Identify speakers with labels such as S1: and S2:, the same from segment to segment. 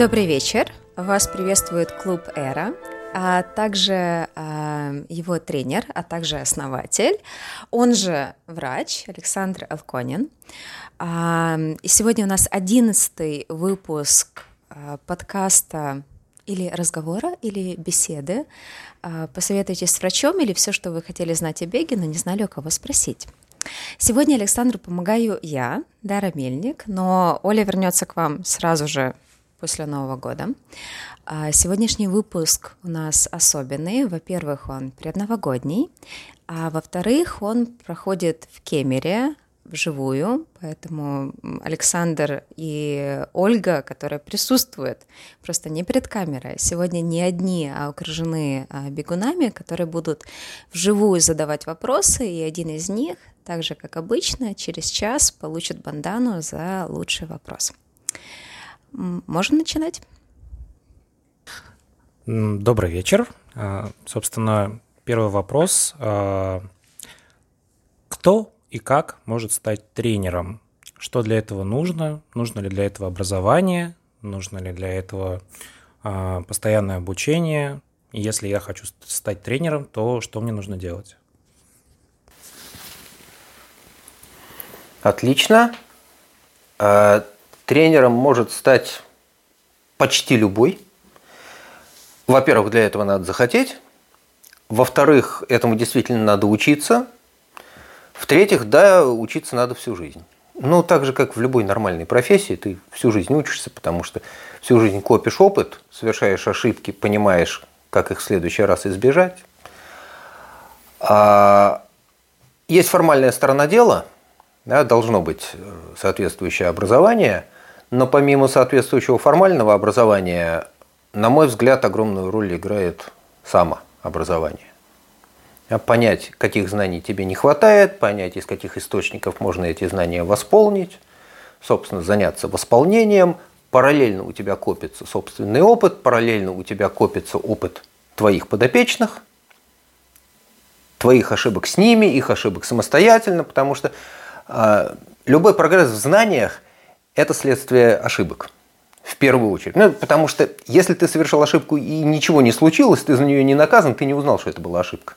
S1: Добрый вечер. Вас приветствует клуб «Эра», а также а, его тренер, а также основатель, он же врач Александр Алконин. А, и сегодня у нас одиннадцатый выпуск а, подкаста или разговора, или беседы. А, посоветуйтесь с врачом или все, что вы хотели знать о беге, но не знали, у кого спросить. Сегодня Александру помогаю я, Дара Мельник, но Оля вернется к вам сразу же после Нового года. А, сегодняшний выпуск у нас особенный. Во-первых, он предновогодний, а во-вторых, он проходит в Кемере, вживую, поэтому Александр и Ольга, которая присутствует просто не перед камерой, сегодня не одни, а окружены а, бегунами, которые будут вживую задавать вопросы, и один из них, так же как обычно, через час получит бандану за лучший вопрос. Можно начинать?
S2: Добрый вечер. А, собственно, первый вопрос. А, кто и как может стать тренером? Что для этого нужно? Нужно ли для этого образование? Нужно ли для этого а, постоянное обучение? И если я хочу стать тренером, то что мне нужно делать?
S3: Отлично. Тренером может стать почти любой. Во-первых, для этого надо захотеть. Во-вторых, этому действительно надо учиться. В-третьих, да, учиться надо всю жизнь. Ну, так же, как в любой нормальной профессии, ты всю жизнь учишься, потому что всю жизнь копишь опыт, совершаешь ошибки, понимаешь, как их в следующий раз избежать. А есть формальная сторона дела, да, должно быть э, соответствующее образование – но помимо соответствующего формального образования, на мой взгляд, огромную роль играет самообразование. А понять, каких знаний тебе не хватает, понять, из каких источников можно эти знания восполнить, собственно, заняться восполнением, параллельно у тебя копится собственный опыт, параллельно у тебя копится опыт твоих подопечных, твоих ошибок с ними, их ошибок самостоятельно, потому что э, любой прогресс в знаниях – это следствие ошибок. В первую очередь. Ну, потому что если ты совершил ошибку и ничего не случилось, ты за нее не наказан, ты не узнал, что это была ошибка.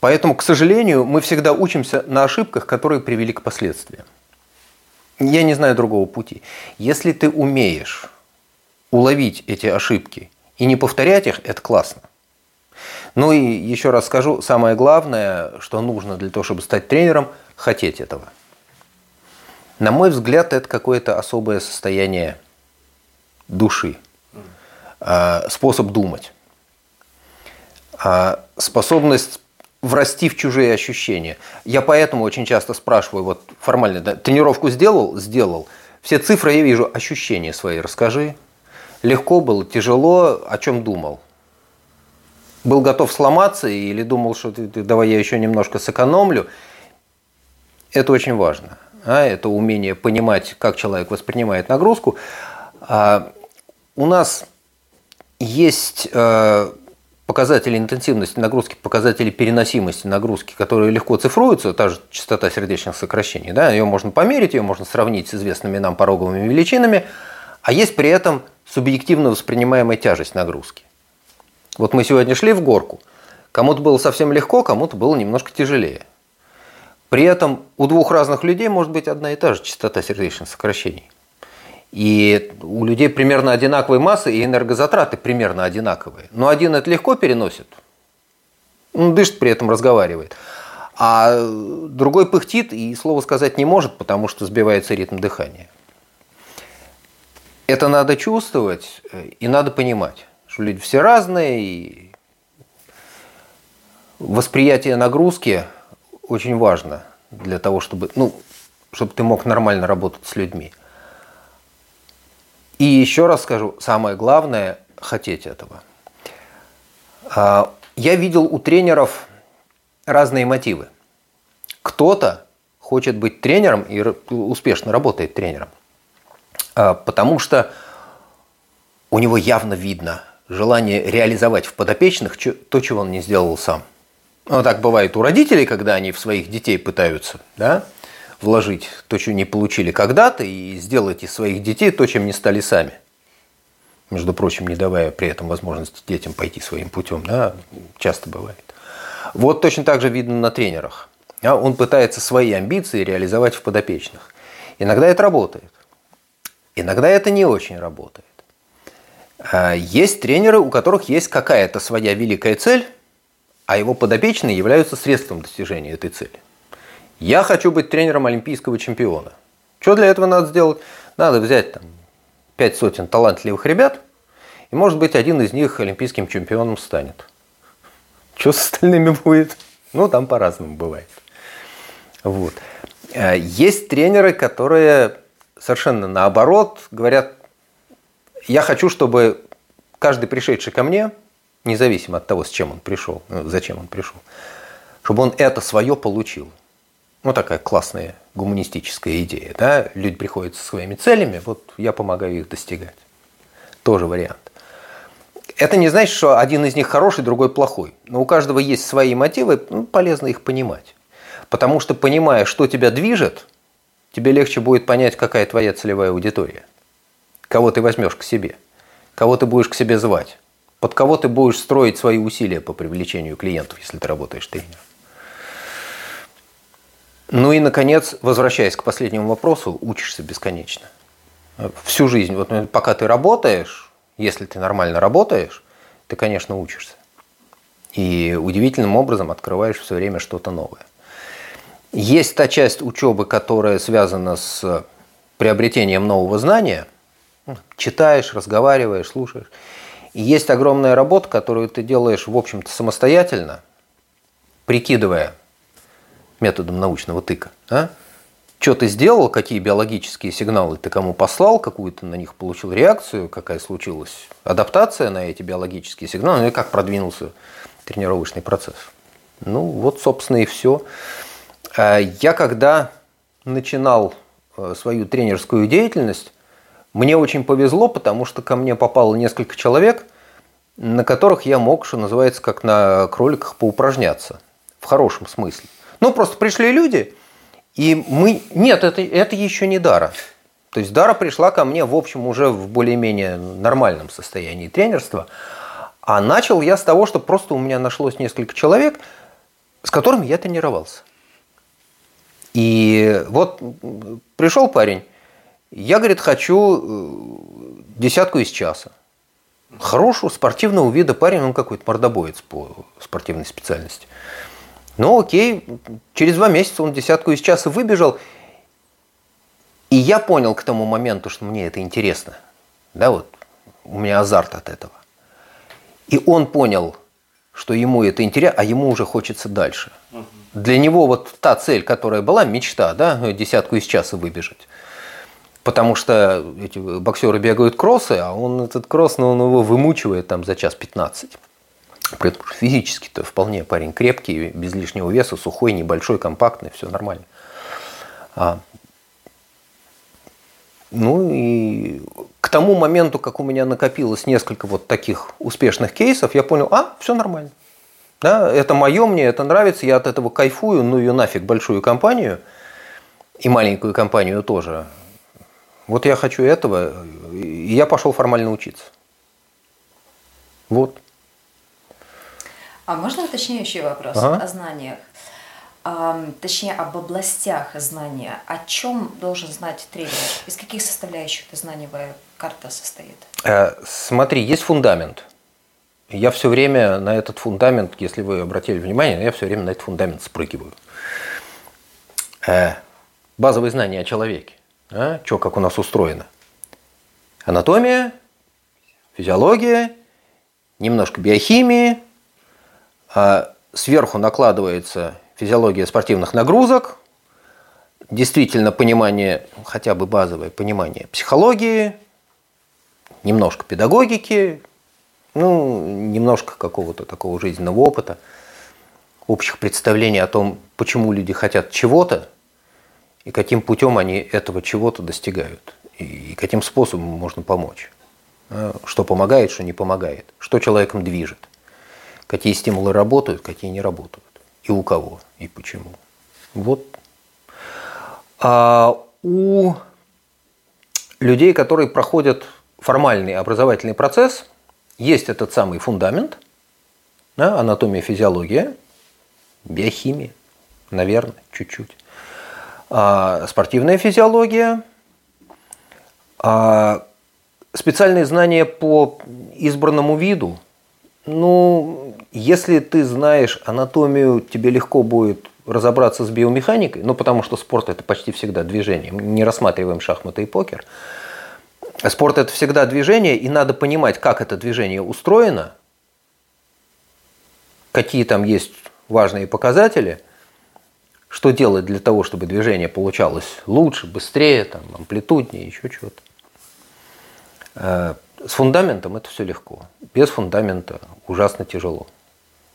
S3: Поэтому, к сожалению, мы всегда учимся на ошибках, которые привели к последствиям. Я не знаю другого пути. Если ты умеешь уловить эти ошибки и не повторять их, это классно. Ну и еще раз скажу, самое главное, что нужно для того, чтобы стать тренером, хотеть этого. На мой взгляд, это какое-то особое состояние души, а, способ думать, а, способность врасти в чужие ощущения. Я поэтому очень часто спрашиваю, вот формально, да, тренировку сделал? Сделал. Все цифры я вижу, ощущения свои расскажи. Легко было, тяжело, о чем думал? Был готов сломаться или думал, что давай я еще немножко сэкономлю? Это очень важно а, это умение понимать, как человек воспринимает нагрузку. А, у нас есть а, показатели интенсивности нагрузки, показатели переносимости нагрузки, которые легко цифруются, та же частота сердечных сокращений, да, ее можно померить, ее можно сравнить с известными нам пороговыми величинами, а есть при этом субъективно воспринимаемая тяжесть нагрузки. Вот мы сегодня шли в горку, кому-то было совсем легко, кому-то было немножко тяжелее – при этом у двух разных людей может быть одна и та же частота сердечных сокращений. И у людей примерно одинаковые массы и энергозатраты примерно одинаковые. Но один это легко переносит, он дышит при этом, разговаривает. А другой пыхтит и слова сказать не может, потому что сбивается ритм дыхания. Это надо чувствовать и надо понимать, что люди все разные, и восприятие нагрузки – очень важно для того, чтобы, ну, чтобы ты мог нормально работать с людьми. И еще раз скажу, самое главное – хотеть этого. А, я видел у тренеров разные мотивы. Кто-то хочет быть тренером и успешно работает тренером, а, потому что у него явно видно желание реализовать в подопечных то, чего он не сделал сам – ну, так бывает у родителей, когда они в своих детей пытаются, да? вложить то, что не получили когда-то, и сделать из своих детей то, чем не стали сами. Между прочим, не давая при этом возможности детям пойти своим путем. Да? Часто бывает. Вот точно так же видно на тренерах. Он пытается свои амбиции реализовать в подопечных. Иногда это работает. Иногда это не очень работает. А есть тренеры, у которых есть какая-то своя великая цель, а его подопечные являются средством достижения этой цели. Я хочу быть тренером олимпийского чемпиона. Что для этого надо сделать? Надо взять там пять сотен талантливых ребят, и может быть один из них олимпийским чемпионом станет. Что с остальными будет? Ну, там по-разному бывает. Вот. А есть тренеры, которые совершенно наоборот говорят, я хочу, чтобы каждый пришедший ко мне, независимо от того, с чем он пришел, ну, зачем он пришел, чтобы он это свое получил. Ну, такая классная гуманистическая идея. Да? Люди приходят со своими целями, вот я помогаю их достигать. Тоже вариант. Это не значит, что один из них хороший, другой плохой. Но у каждого есть свои мотивы, ну, полезно их понимать. Потому что, понимая, что тебя движет, тебе легче будет понять, какая твоя целевая аудитория – кого ты возьмешь к себе, кого ты будешь к себе звать, под кого ты будешь строить свои усилия по привлечению клиентов, если ты работаешь тренером. Ну и, наконец, возвращаясь к последнему вопросу, учишься бесконечно. Всю жизнь, вот ну, пока ты работаешь, если ты нормально работаешь, ты, конечно, учишься. И удивительным образом открываешь все время что-то новое. Есть та часть учебы, которая связана с приобретением нового знания – читаешь, разговариваешь, слушаешь. И есть огромная работа, которую ты делаешь, в общем-то, самостоятельно, прикидывая методом научного тыка. А? Что ты сделал, какие биологические сигналы ты кому послал, какую ты на них получил реакцию, какая случилась адаптация на эти биологические сигналы, ну и как продвинулся тренировочный процесс. Ну вот, собственно, и все. А я когда начинал э, свою тренерскую деятельность, мне очень повезло, потому что ко мне попало несколько человек, на которых я мог, что называется, как на кроликах поупражняться. В хорошем смысле. Ну, просто пришли люди, и мы... Нет, это, это еще не Дара. То есть Дара пришла ко мне, в общем, уже в более-менее нормальном состоянии тренерства. А начал я с того, что просто у меня нашлось несколько человек, с которыми я тренировался. И вот пришел парень, я, говорит, хочу э, десятку из часа. Хорошего спортивного вида парень, он какой-то мордобоец по спортивной специальности. Ну окей, через два месяца он десятку из часа выбежал, и я понял к тому моменту, что мне это интересно. Да, вот у меня азарт от этого. И он понял, что ему это интересно, а ему уже хочется дальше. Для него вот та цель, которая была, мечта, да, десятку из часа выбежать. Потому что эти боксеры бегают кроссы, а он этот кросс, ну, он его вымучивает там за час 15. При этом физически-то вполне парень крепкий, без лишнего веса, сухой, небольшой, компактный, все нормально. А, ну и к тому моменту, как у меня накопилось несколько вот таких успешных кейсов, я понял, а, все нормально. Да, это мое, мне это нравится, я от этого кайфую, ну ее нафиг большую компанию, и маленькую компанию тоже. Вот я хочу этого, и я пошел формально учиться. Вот.
S1: А можно уточняющий вопрос ага. о знаниях? А, точнее, об областях знания. О чем должен знать тренер? Из каких составляющих эта знаниевая карта состоит?
S3: Э, смотри, есть фундамент. Я все время на этот фундамент, если вы обратили внимание, я все время на этот фундамент спрыгиваю. Э, базовые знания о человеке. А? Что, как у нас устроено? Анатомия, физиология, немножко биохимии, а сверху накладывается физиология спортивных нагрузок, действительно понимание, хотя бы базовое понимание психологии, немножко педагогики, ну, немножко какого-то такого жизненного опыта, общих представлений о том, почему люди хотят чего-то, и каким путем они этого чего-то достигают, и каким способом можно помочь. А, что помогает, что не помогает, что человеком движет, какие стимулы работают, какие не работают, и у кого, и почему. Вот. А у людей, которые проходят формальный образовательный процесс, есть этот самый фундамент, да, анатомия, физиология, биохимия, наверное, чуть-чуть. А, спортивная физиология, а, специальные знания по избранному виду. Ну, если ты знаешь анатомию, тебе легко будет разобраться с биомеханикой, ну, потому что спорт – это почти всегда движение. Мы не рассматриваем шахматы и покер. Спорт – это всегда движение, и надо понимать, как это движение устроено, какие там есть важные показатели, что делать для того, чтобы движение получалось лучше, быстрее, там, амплитуднее, еще чего-то. Э, с фундаментом это все легко. Без фундамента ужасно тяжело.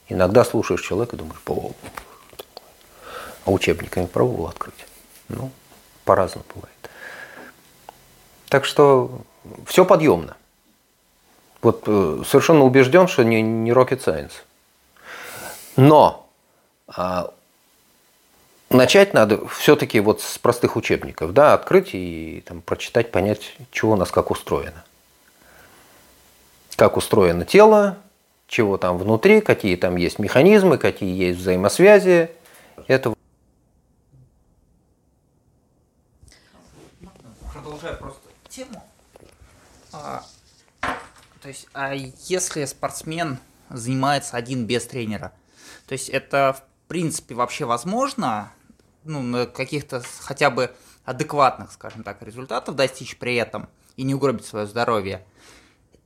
S3: Иногда слушаешь человека и думаешь, о, а учебниками пробовал открыть? Ну, по-разному бывает. Так что все подъемно. Вот э, совершенно убежден, что не, не rocket science. Но а, начать надо все-таки вот с простых учебников, да, открыть и там, прочитать, понять, чего у нас как устроено. Как устроено тело, чего там внутри, какие там есть механизмы, какие есть взаимосвязи. Это
S4: продолжая просто тему. А, то есть, а если спортсмен занимается один без тренера, то есть это в принципе вообще возможно, ну, каких-то хотя бы адекватных, скажем так, результатов достичь при этом и не угробить свое здоровье.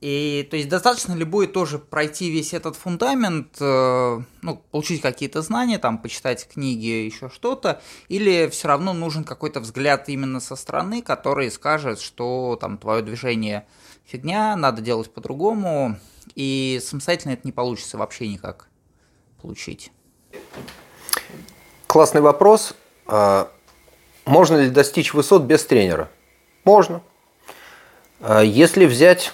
S4: И то есть достаточно ли будет тоже пройти весь этот фундамент, э, ну, получить какие-то знания, там, почитать книги, еще что-то, или все равно нужен какой-то взгляд именно со стороны, который скажет, что там твое движение фигня, надо делать по-другому, и самостоятельно это не получится вообще никак получить.
S3: Классный вопрос. А, можно ли достичь высот без тренера? Можно. А, если взять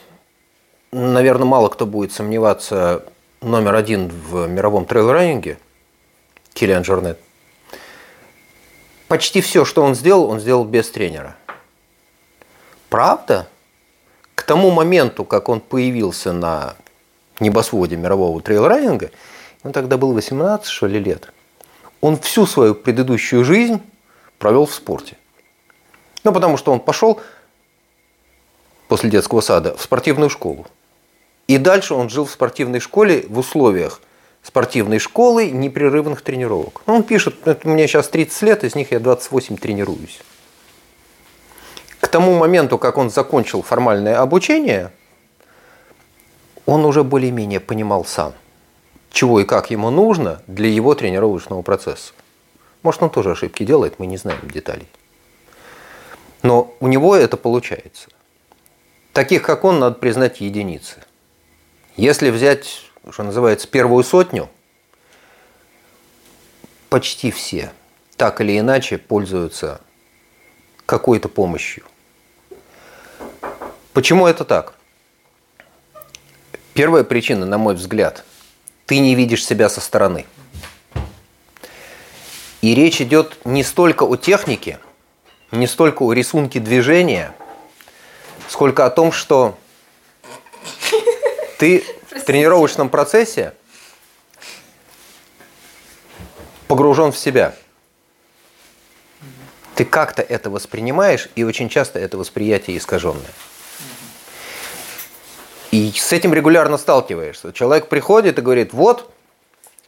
S3: наверное, мало кто будет сомневаться, номер один в мировом трейл-раннинге, Киллиан Джорнет. Почти все, что он сделал, он сделал без тренера. Правда? К тому моменту, как он появился на небосводе мирового трейл-раннинга, он тогда был 18, что ли, лет, он всю свою предыдущую жизнь провел в спорте. Ну, потому что он пошел после детского сада в спортивную школу. И дальше он жил в спортивной школе в условиях спортивной школы непрерывных тренировок. Он пишет, у меня сейчас 30 лет, из них я 28 тренируюсь. К тому моменту, как он закончил формальное обучение, он уже более-менее понимал сам, чего и как ему нужно для его тренировочного процесса. Может, он тоже ошибки делает, мы не знаем деталей. Но у него это получается. Таких, как он, надо признать единицы – если взять, что называется, первую сотню, почти все так или иначе пользуются какой-то помощью. Почему это так? Первая причина, на мой взгляд, ты не видишь себя со стороны. И речь идет не столько о технике, не столько о рисунке движения, сколько о том, что ты в тренировочном процессе погружен в себя. Ты как-то это воспринимаешь, и очень часто это восприятие искаженное. И с этим регулярно сталкиваешься. Человек приходит и говорит, вот,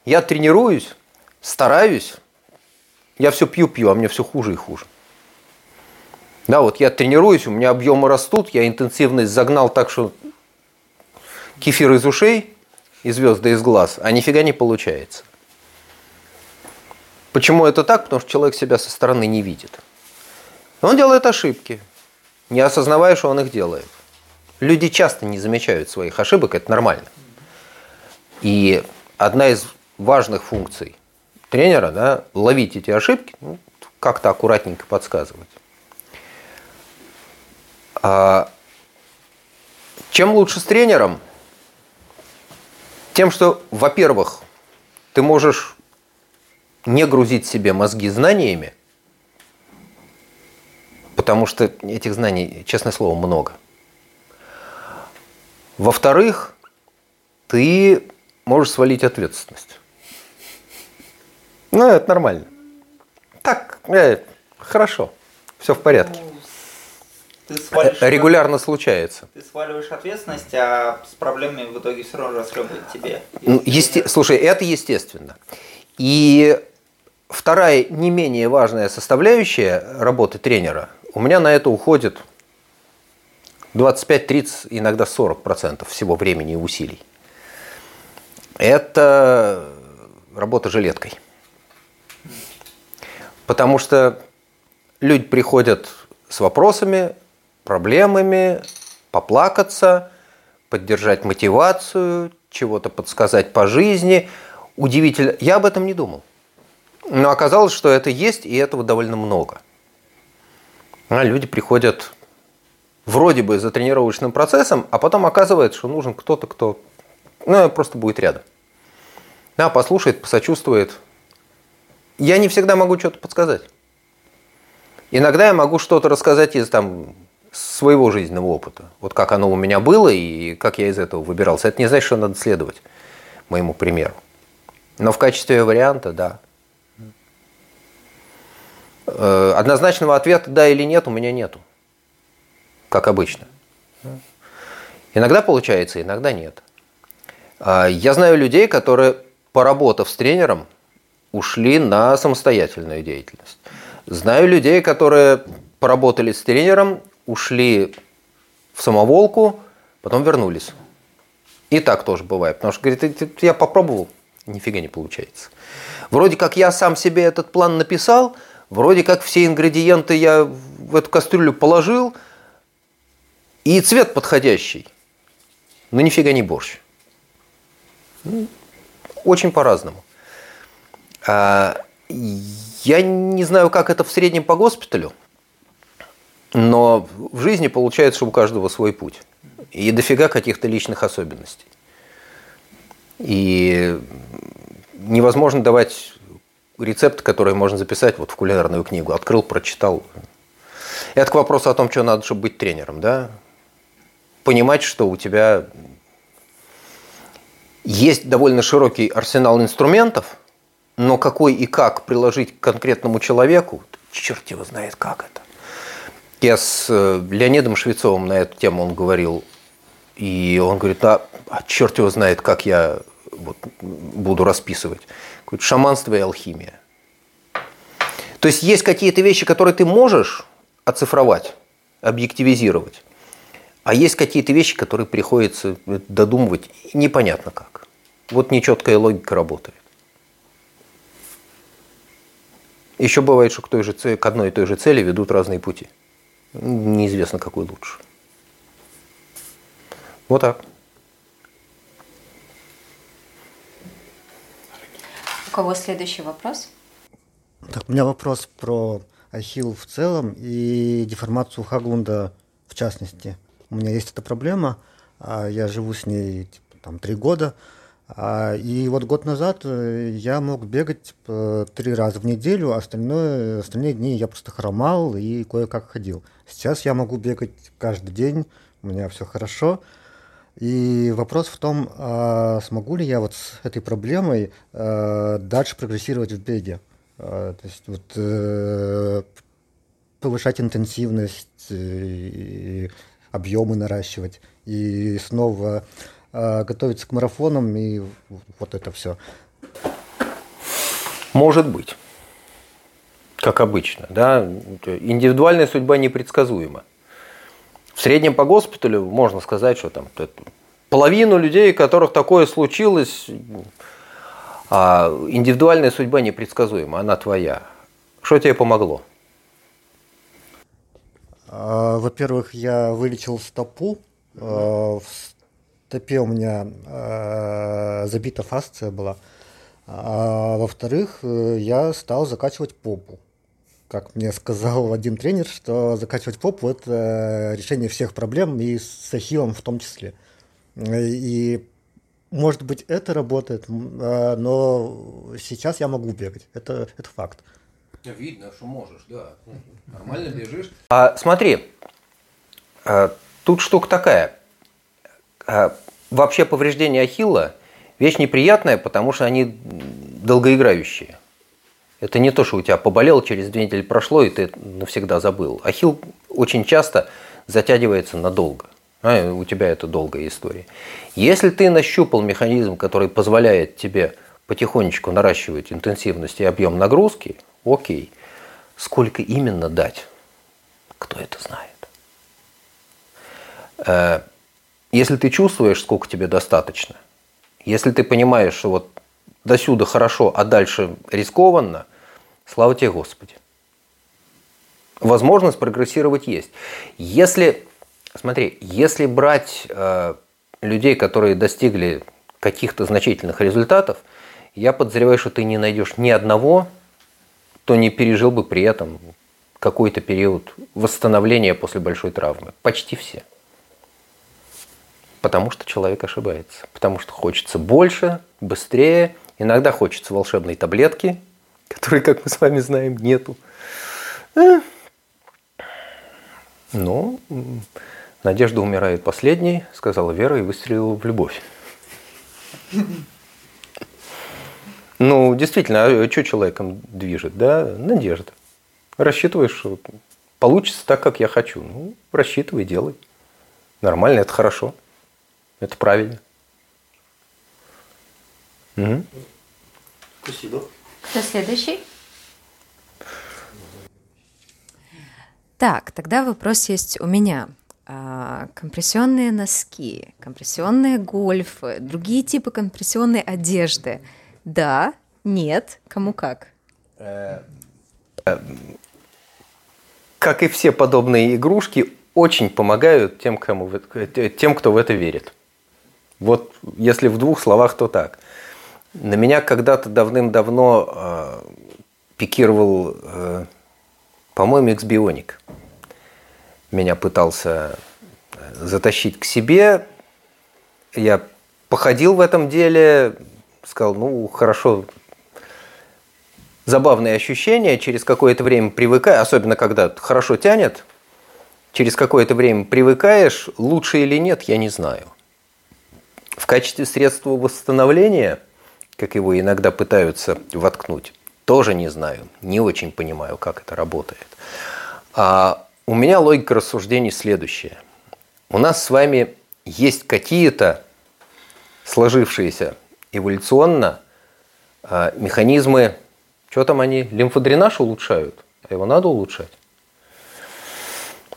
S3: я тренируюсь, стараюсь, я все пью-пью, а мне все хуже и хуже. Да, вот я тренируюсь, у меня объемы растут, я интенсивность загнал так, что кефир из ушей и звезды из глаз, а нифига не получается. Почему это так? Потому что человек себя со стороны не видит. Он делает ошибки, не осознавая, что он их делает. Люди часто не замечают своих ошибок, это нормально. И одна из важных функций тренера да, ловить эти ошибки, ну, как-то аккуратненько подсказывать. А чем лучше с тренером – тем, что, во-первых, ты можешь не грузить себе мозги знаниями, потому что этих знаний, честное слово, много. Во-вторых, ты можешь свалить ответственность. Ну, это нормально. Так, э, хорошо, все в порядке.
S4: Ты свалишь,
S3: Регулярно случается.
S4: Ты сваливаешь ответственность, а с проблемами в итоге все равно расхлебывает тебе.
S3: Ну, есте... Слушай, это естественно. И вторая не менее важная составляющая работы тренера, у меня на это уходит 25-30, иногда 40% всего времени и усилий. Это работа жилеткой. Потому что люди приходят с вопросами, проблемами, поплакаться, поддержать мотивацию, чего-то подсказать по жизни. Удивительно. Я об этом не думал. Но оказалось, что это есть, и этого довольно много. А люди приходят вроде бы за тренировочным процессом, а потом оказывается, что нужен кто-то, кто ну, просто будет рядом. Да, послушает, посочувствует. Я не всегда могу что-то подсказать. Иногда я могу что-то рассказать из там, своего жизненного опыта. Вот как оно у меня было и как я из этого выбирался. Это не значит, что надо следовать моему примеру. Но в качестве варианта, да. Э, однозначного ответа да или нет у меня нету. Как обычно. Иногда получается, иногда нет. А, я знаю людей, которые, поработав с тренером, ушли на самостоятельную деятельность. Знаю людей, которые поработали с тренером, ушли в самоволку, потом вернулись. И так тоже бывает. Потому что, говорит, я попробовал, нифига не получается. Вроде как я сам себе этот план написал, вроде как все ингредиенты я в эту кастрюлю положил, и цвет подходящий, но нифига не борщ. Ну, очень по-разному. А, я не знаю, как это в среднем по госпиталю – но в жизни получается, что у каждого свой путь. И дофига каких-то личных особенностей. И невозможно давать рецепт, который можно записать вот в кулинарную книгу. Открыл, прочитал. Это к вопросу о том, что надо, чтобы быть тренером. Да? Понимать, что у тебя есть довольно широкий арсенал инструментов, но какой и как приложить к конкретному человеку, черт его знает как это. Я с э, Леонидом Швецовым на эту тему он говорил, и он говорит, а, а черт его знает, как я вот, буду расписывать. Говорит, шаманство и алхимия. То есть есть какие-то вещи, которые ты можешь оцифровать, объективизировать, а есть какие-то вещи, которые приходится додумывать непонятно как. Вот нечеткая логика работает. Еще бывает, что к, той же, к одной и той же цели ведут разные пути. Неизвестно, какой лучше. Вот так.
S1: У кого следующий вопрос?
S5: Так, у меня вопрос про Ахилл в целом и деформацию Хаглунда в частности. У меня есть эта проблема, а я живу с ней типа, там три года, а, и вот год назад э, я мог бегать типа, три раза в неделю, а остальное, остальные дни я просто хромал и кое-как ходил. Сейчас я могу бегать каждый день, у меня все хорошо. И вопрос в том, а смогу ли я вот с этой проблемой а, дальше прогрессировать в беге? А, то есть вот э, повышать интенсивность, и объемы наращивать и снова а, готовиться к марафонам и вот это все.
S3: Может быть. Как обычно. Да? Индивидуальная судьба непредсказуема. В среднем по госпиталю можно сказать, что там половину людей, у которых такое случилось, а индивидуальная судьба непредсказуема, она твоя. Что тебе помогло?
S5: А, во-первых, я вылечил стопу. В стопе у меня э, забита фасция была. А во-вторых, э, я стал закачивать попу. Как мне сказал один тренер, что закачивать попу – это решение всех проблем, и с ахиллом в том числе. И, может быть, это работает, а, но сейчас я могу бегать. Это, это факт.
S3: Видно, что можешь, да. Нормально бежишь. А, смотри, а, тут штука такая. А, вообще повреждение ахилла вещь неприятная, потому что они долгоиграющие. Это не то, что у тебя поболел, через две недели прошло, и ты навсегда забыл. Ахилл очень часто затягивается надолго. А, у тебя это долгая история. Если ты нащупал механизм, который позволяет тебе потихонечку наращивать интенсивность и объем нагрузки, окей. Сколько именно дать? Кто это знает? Э, если ты чувствуешь, сколько тебе достаточно, если ты понимаешь, что вот до сюда хорошо, а дальше рискованно, слава тебе Господи. Возможность прогрессировать есть. Если, смотри, если брать э, людей, которые достигли каких-то значительных результатов, я подозреваю, что ты не найдешь ни одного, кто не пережил бы при этом какой-то период восстановления после большой травмы. Почти все. Потому что человек ошибается. Потому что хочется больше, быстрее. Иногда хочется волшебной таблетки, которой, как мы с вами знаем, нету. Но надежда умирает последней, сказала Вера и выстрелила в любовь. Ну, действительно, а что человеком движет? Да, надежда. Рассчитываешь, что получится так, как я хочу. Ну, рассчитывай, делай. Нормально, это хорошо. Это правильно.
S1: Угу. Спасибо. Кто следующий? Так, тогда вопрос есть у меня. А, компрессионные носки, компрессионные гольфы, другие типы компрессионной одежды. Да, нет, кому как? Э,
S3: как и все подобные игрушки, очень помогают тем, кому, тем, кто в это верит. Вот если в двух словах, то так. На меня когда-то давным-давно э, пикировал, э, по-моему, X-Bionic. Меня пытался э, затащить к себе. Я походил в этом деле, сказал, ну, хорошо, забавные ощущения, через какое-то время привыкая, особенно когда хорошо тянет, через какое-то время привыкаешь, лучше или нет, я не знаю. В качестве средства восстановления, как его иногда пытаются воткнуть, тоже не знаю, не очень понимаю, как это работает. А у меня логика рассуждений следующая. У нас с вами есть какие-то сложившиеся эволюционно а, механизмы, что там они, лимфодренаж улучшают, а его надо улучшать.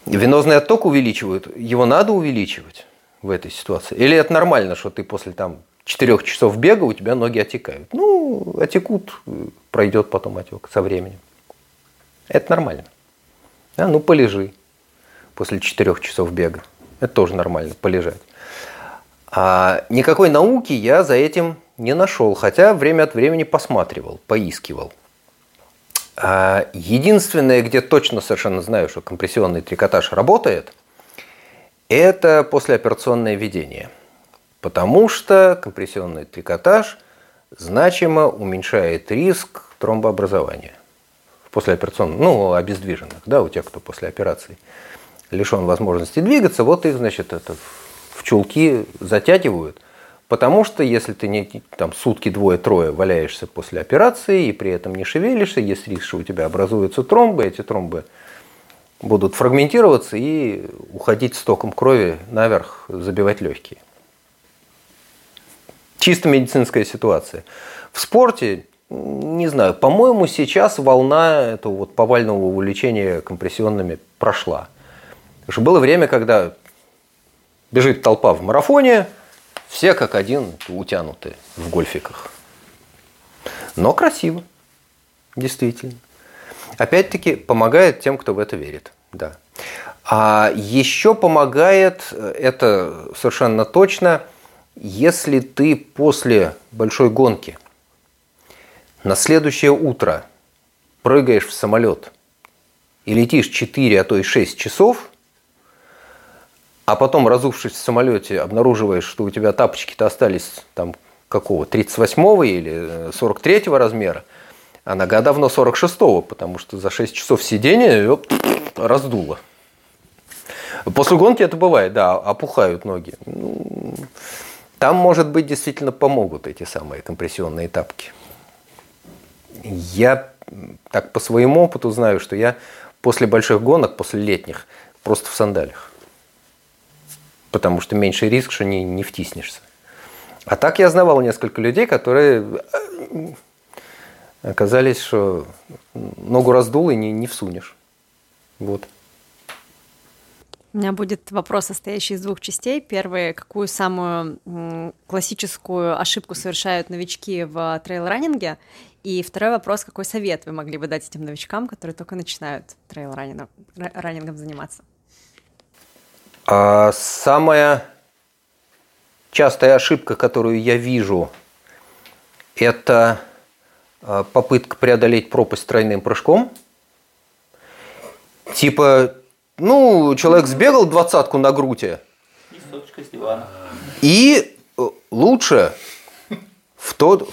S3: Венозный отток увеличивают, его надо увеличивать в этой ситуации. Или это нормально, что ты после там четырех часов бега у тебя ноги отекают. Ну, отекут, пройдет потом отек со временем. Это нормально. Да, ну, полежи после четырех часов бега. Это тоже нормально, полежать. А никакой науки я за этим не нашел, хотя время от времени посматривал, поискивал. А единственное, где точно совершенно знаю, что компрессионный трикотаж работает, это послеоперационное ведение. Потому что компрессионный трикотаж значимо уменьшает риск тромбообразования послеоперационных, ну, обездвиженных, да, у тех, кто после операции лишен возможности двигаться, вот их, значит, это в чулки затягивают, Потому что если ты не там сутки двое-трое валяешься после операции и при этом не шевелишься, есть риск, что у тебя образуются тромбы, эти тромбы будут фрагментироваться и уходить стоком крови наверх, забивать легкие. Чисто медицинская ситуация. В спорте, не знаю, по-моему, сейчас волна этого вот повального увлечения компрессионными прошла. Потому что было время, когда бежит толпа в марафоне, все как один утянуты в гольфиках. Но красиво, действительно. Опять-таки помогает тем, кто в это верит. Да. А еще помогает, э, это совершенно точно, если ты после большой гонки на следующее утро прыгаешь в самолет и летишь 4, а то и 6 часов – а потом, разувшись в самолете, обнаруживаешь, что у тебя тапочки-то остались там какого, 38 или 43 размера, А нога давно 46-го, потому что за 6 часов сидения ее раздуло. После гонки это бывает, да, опухают ноги. Ну, там, может быть, действительно помогут эти самые компрессионные тапки. Я так по своему опыту знаю, что я после больших гонок, после летних, просто в сандалях. Потому что меньший риск, что не, не втиснешься. А так я знавал несколько людей, которые э, оказались, что ногу раздул и не, не всунешь. Вот.
S6: У меня будет вопрос, состоящий из двух частей. Первый, какую самую классическую ошибку совершают новички в трейл-раннинге? И второй вопрос, какой совет вы могли бы дать этим новичкам, которые только начинают трейл-раннингом заниматься?
S3: А самая частая ошибка, которую я вижу, это а, попытка преодолеть пропасть тройным прыжком. Типа ну, человек сбегал двадцатку на груди. И соточка с дивана. И э, лучше в тот...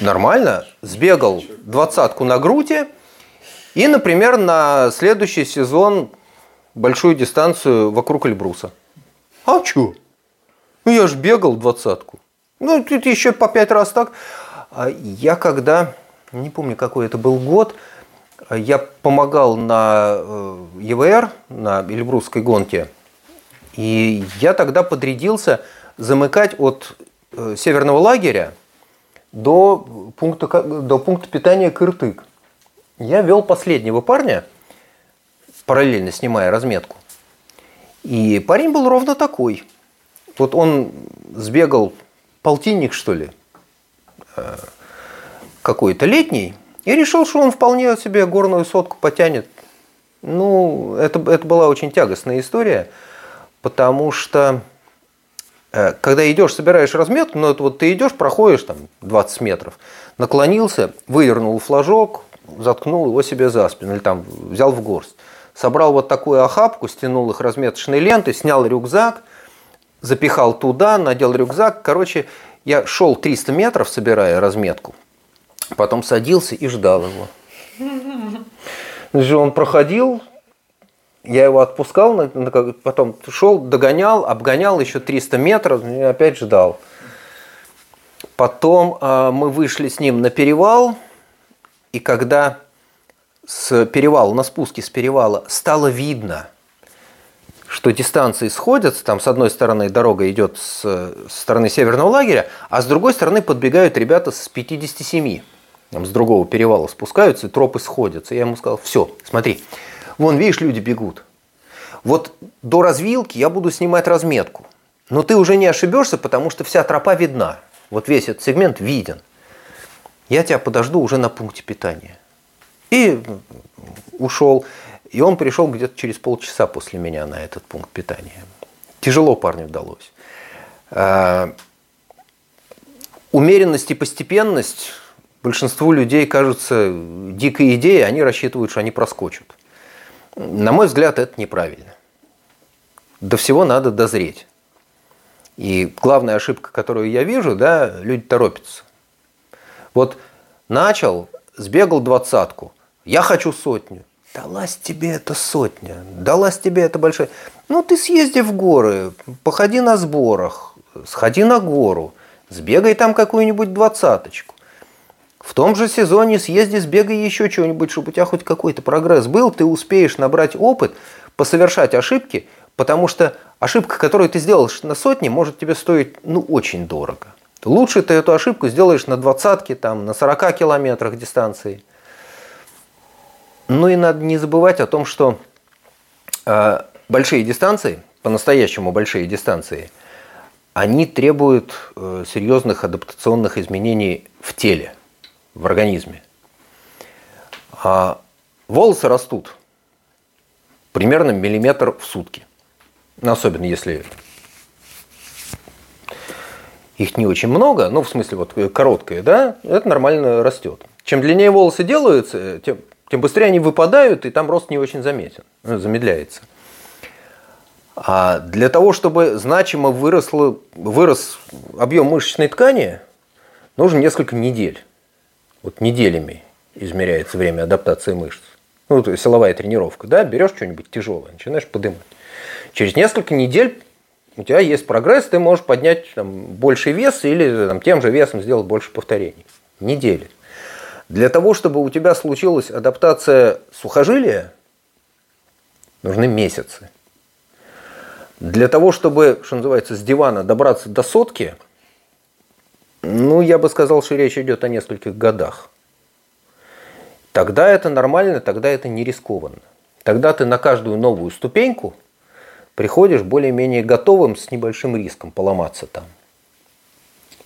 S3: Нормально. Сбегал двадцатку на груди. И, например, на следующий сезон большую дистанцию вокруг Эльбруса. А чё? Ну, я же бегал двадцатку. Ну, тут еще по пять раз так. А я когда, не помню, какой это был год, я помогал на э, ЕВР, на Эльбрусской гонке, и я тогда подрядился замыкать от э, северного лагеря до пункта, до пункта питания Кыртык. Я вел последнего парня, параллельно снимая разметку. И парень был ровно такой. Вот он сбегал полтинник, что ли, э, какой-то летний – и решил, что он вполне себе горную сотку потянет. Ну, это, это была очень тягостная история, потому что э, когда идешь, собираешь разметку, ну, это вот ты идешь, проходишь там 20 метров, наклонился, вывернул флажок, заткнул его себе за спину, или там взял в горсть. Собрал вот такую охапку, стянул их разметочной лентой, снял рюкзак, запихал туда, надел рюкзак. Короче, я шел 300 метров, собирая разметку, Потом садился и ждал его. Он проходил, я его отпускал, потом шел, догонял, обгонял еще 300 метров, и опять ждал. Потом э, мы вышли с ним на перевал, и когда с перевала, на спуске с перевала стало видно, что дистанции сходятся, там с одной стороны дорога идет с, с стороны северного лагеря, а с другой стороны подбегают ребята с 57 там, с другого перевала спускаются, и тропы сходятся. Я ему сказал, все, смотри, вон, видишь, люди бегут. Вот до развилки я буду снимать разметку. Но ты уже не ошибешься, потому что вся тропа видна. Вот весь этот сегмент виден. Я тебя подожду уже на пункте питания. И ушел. И он пришел где-то через полчаса после меня на этот пункт питания. Тяжело парню удалось. А, умеренность и постепенность большинству людей кажется дикой идеей, они рассчитывают, что они проскочат. На мой взгляд, это неправильно. До всего надо дозреть. И главная ошибка, которую я вижу, да, люди торопятся. Вот начал, сбегал двадцатку, я хочу сотню. Далась тебе эта сотня, далась тебе эта большая. Ну, ты съезди в горы, походи на сборах, сходи на гору, сбегай там какую-нибудь двадцаточку. В том же сезоне съезди, сбегай еще чего-нибудь, чтобы у тебя хоть какой-то прогресс был, ты успеешь набрать опыт, посовершать ошибки, потому что ошибка, которую ты сделаешь на сотне, может тебе стоить ну, очень дорого. Лучше ты эту ошибку сделаешь на двадцатке, там, на 40 километрах дистанции. Ну и надо не забывать о том, что э, большие дистанции, по-настоящему большие дистанции, они требуют э, серьезных адаптационных изменений в теле в организме. А волосы растут примерно миллиметр в сутки. Ну, особенно если их не очень много, ну, в смысле, вот короткое, да, это нормально растет. Чем длиннее волосы делаются, тем, тем быстрее они выпадают, и там рост не очень заметен, ну, замедляется. А для того, чтобы значимо выросло, вырос объем мышечной ткани, нужно несколько недель. Вот неделями измеряется время адаптации мышц. Ну, то есть силовая тренировка, да, берешь что-нибудь тяжелое, начинаешь поднимать. Через несколько недель у тебя есть прогресс, ты можешь поднять там, больший вес или там, тем же весом сделать больше повторений. Недели. Для того, чтобы у тебя случилась адаптация сухожилия, нужны месяцы. Для того, чтобы, что называется, с дивана добраться до сотки, ну, я бы сказал, что речь идет о нескольких годах. Тогда это нормально, тогда это не рискованно. Тогда ты на каждую новую ступеньку приходишь более-менее готовым с небольшим риском поломаться там.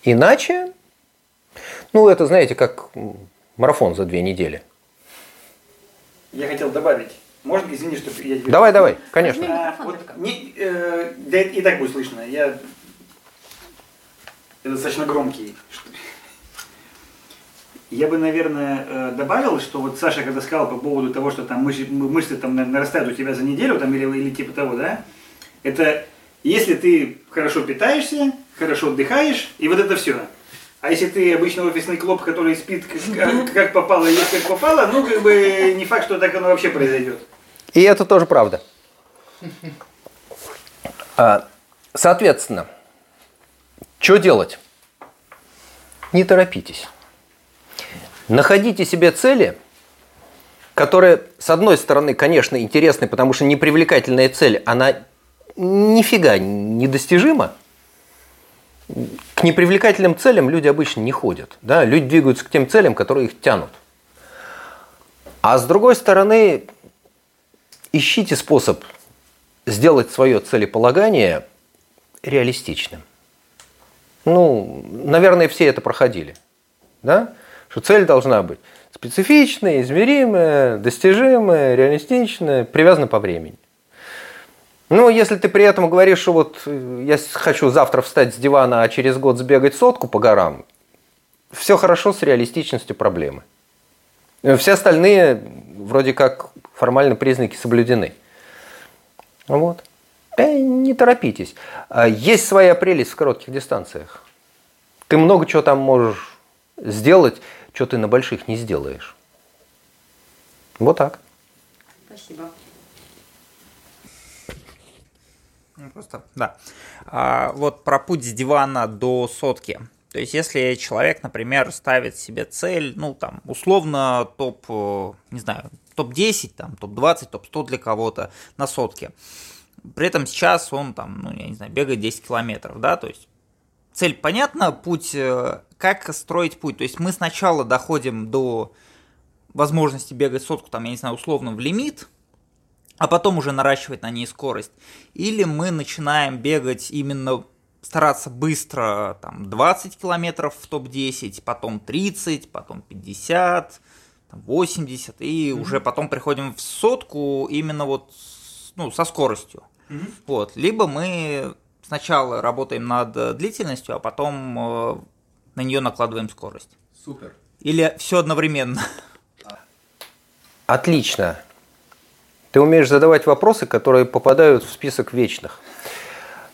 S3: Иначе, ну, это, знаете, как марафон за две недели.
S7: Я хотел добавить. Можно, извини, что я тебе...
S3: Давай, давай, конечно.
S7: А, вот, не, э, да и так будет слышно. Я достаточно громкий. Я бы, наверное, э, добавил, что вот Саша когда сказал по поводу того, что там мышцы, мышцы там нарастают у тебя за неделю там, или, или типа того, да, это если ты хорошо питаешься, хорошо отдыхаешь, и вот это все. А если ты обычный офисный клоп, который спит как, как попало, ест как попало, ну, как бы не факт, что так оно вообще произойдет.
S3: И это тоже правда. А, соответственно, что делать? Не торопитесь. Находите себе цели, которые, с одной стороны, конечно, интересны, потому что непривлекательная цель, она нифига недостижима, к непривлекательным целям люди обычно не ходят. Да? Люди двигаются к тем целям, которые их тянут. А с другой стороны, ищите способ сделать свое целеполагание реалистичным. Ну, наверное, все это проходили. Да? Что цель должна быть специфичная, измеримая, достижимая, реалистичная, привязана по времени. Ну, если ты при этом говоришь, что вот э, я хочу завтра встать с дивана, а через год сбегать сотку по горам, все хорошо с реалистичностью проблемы. Э, все остальные вроде как формально признаки соблюдены. Вот. Э, не торопитесь. А есть своя прелесть в коротких дистанциях. Ты много чего там можешь сделать, что ты на больших не сделаешь. Вот так.
S6: Спасибо.
S4: Ну, просто, да. А, вот про путь с дивана до сотки. То есть, если человек, например, ставит себе цель, ну, там, условно, топ, э, не знаю, топ-10, там, топ-20, топ-100 для кого-то на сотке. При этом сейчас он, там, ну, я не знаю, бегает 10 километров, да, то есть цель понятна, путь, э, как строить путь. То есть мы сначала доходим до возможности бегать сотку, там, я не знаю, условно в лимит, а потом уже наращивать на ней скорость. Или мы начинаем бегать именно стараться быстро, там, 20 километров в топ-10, потом 30, потом 50, 80, и mm-hmm. уже потом приходим в сотку именно вот ну, со скоростью. Mm-hmm. Вот. Либо мы сначала работаем над длительностью, а потом э, на нее накладываем скорость.
S7: Супер.
S4: Или все одновременно.
S3: Отлично. Ты умеешь задавать вопросы, которые попадают в список вечных.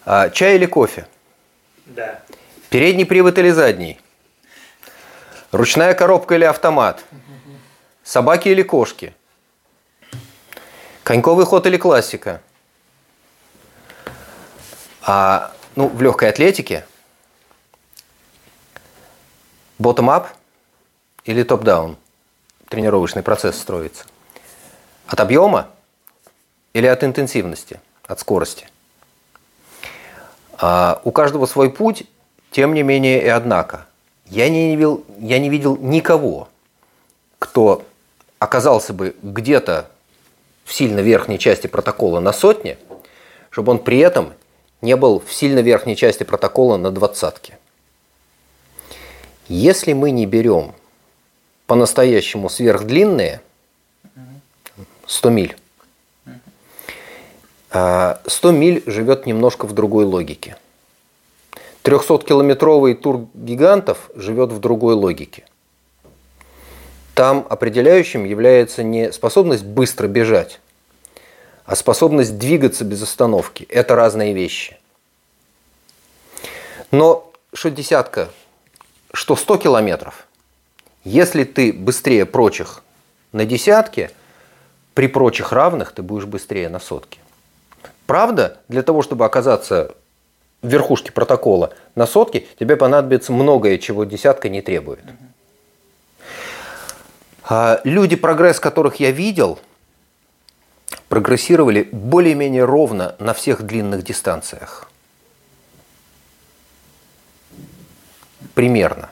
S3: А, чай или кофе?
S7: Да.
S3: Передний привод или задний? Ручная коробка или автомат? Собаки или кошки? Коньковый ход или классика? А, ну, в легкой атлетике bottom-up или топ-даун тренировочный процесс строится? От объема или от интенсивности, от скорости. А у каждого свой путь, тем не менее и однако. Я не, видел, я не видел никого, кто оказался бы где-то в сильно верхней части протокола на сотне, чтобы он при этом не был в сильно верхней части протокола на двадцатке. Если мы не берем по-настоящему сверхдлинные 100 миль, 100 а, миль живет немножко в другой логике. 300-километровый тур гигантов живет в другой логике. Там определяющим является не способность быстро бежать, а способность двигаться без остановки. Это разные вещи. Но что десятка, что 100 километров, Если ты быстрее прочих на десятке, при прочих равных ты будешь быстрее на сотке. Правда, для того, чтобы оказаться в верхушке протокола на сотке, тебе понадобится многое, чего десятка не требует. А люди, прогресс которых я видел, прогрессировали более-менее ровно на всех длинных дистанциях. Примерно.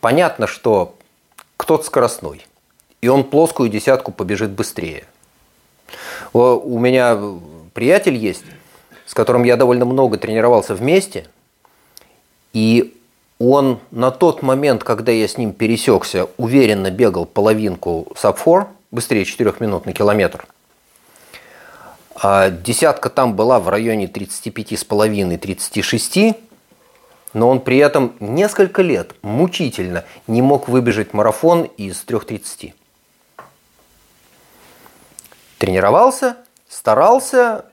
S3: Понятно, что кто-то скоростной, и он плоскую десятку побежит быстрее. У меня приятель есть, с которым я довольно много тренировался вместе, и он на тот момент, когда я с ним пересекся, уверенно бегал половинку сабфор, быстрее 4 минут на километр. А десятка там была в районе 35,5-36, но он при этом несколько лет мучительно не мог выбежать марафон из 3.30. Тренировался, старался,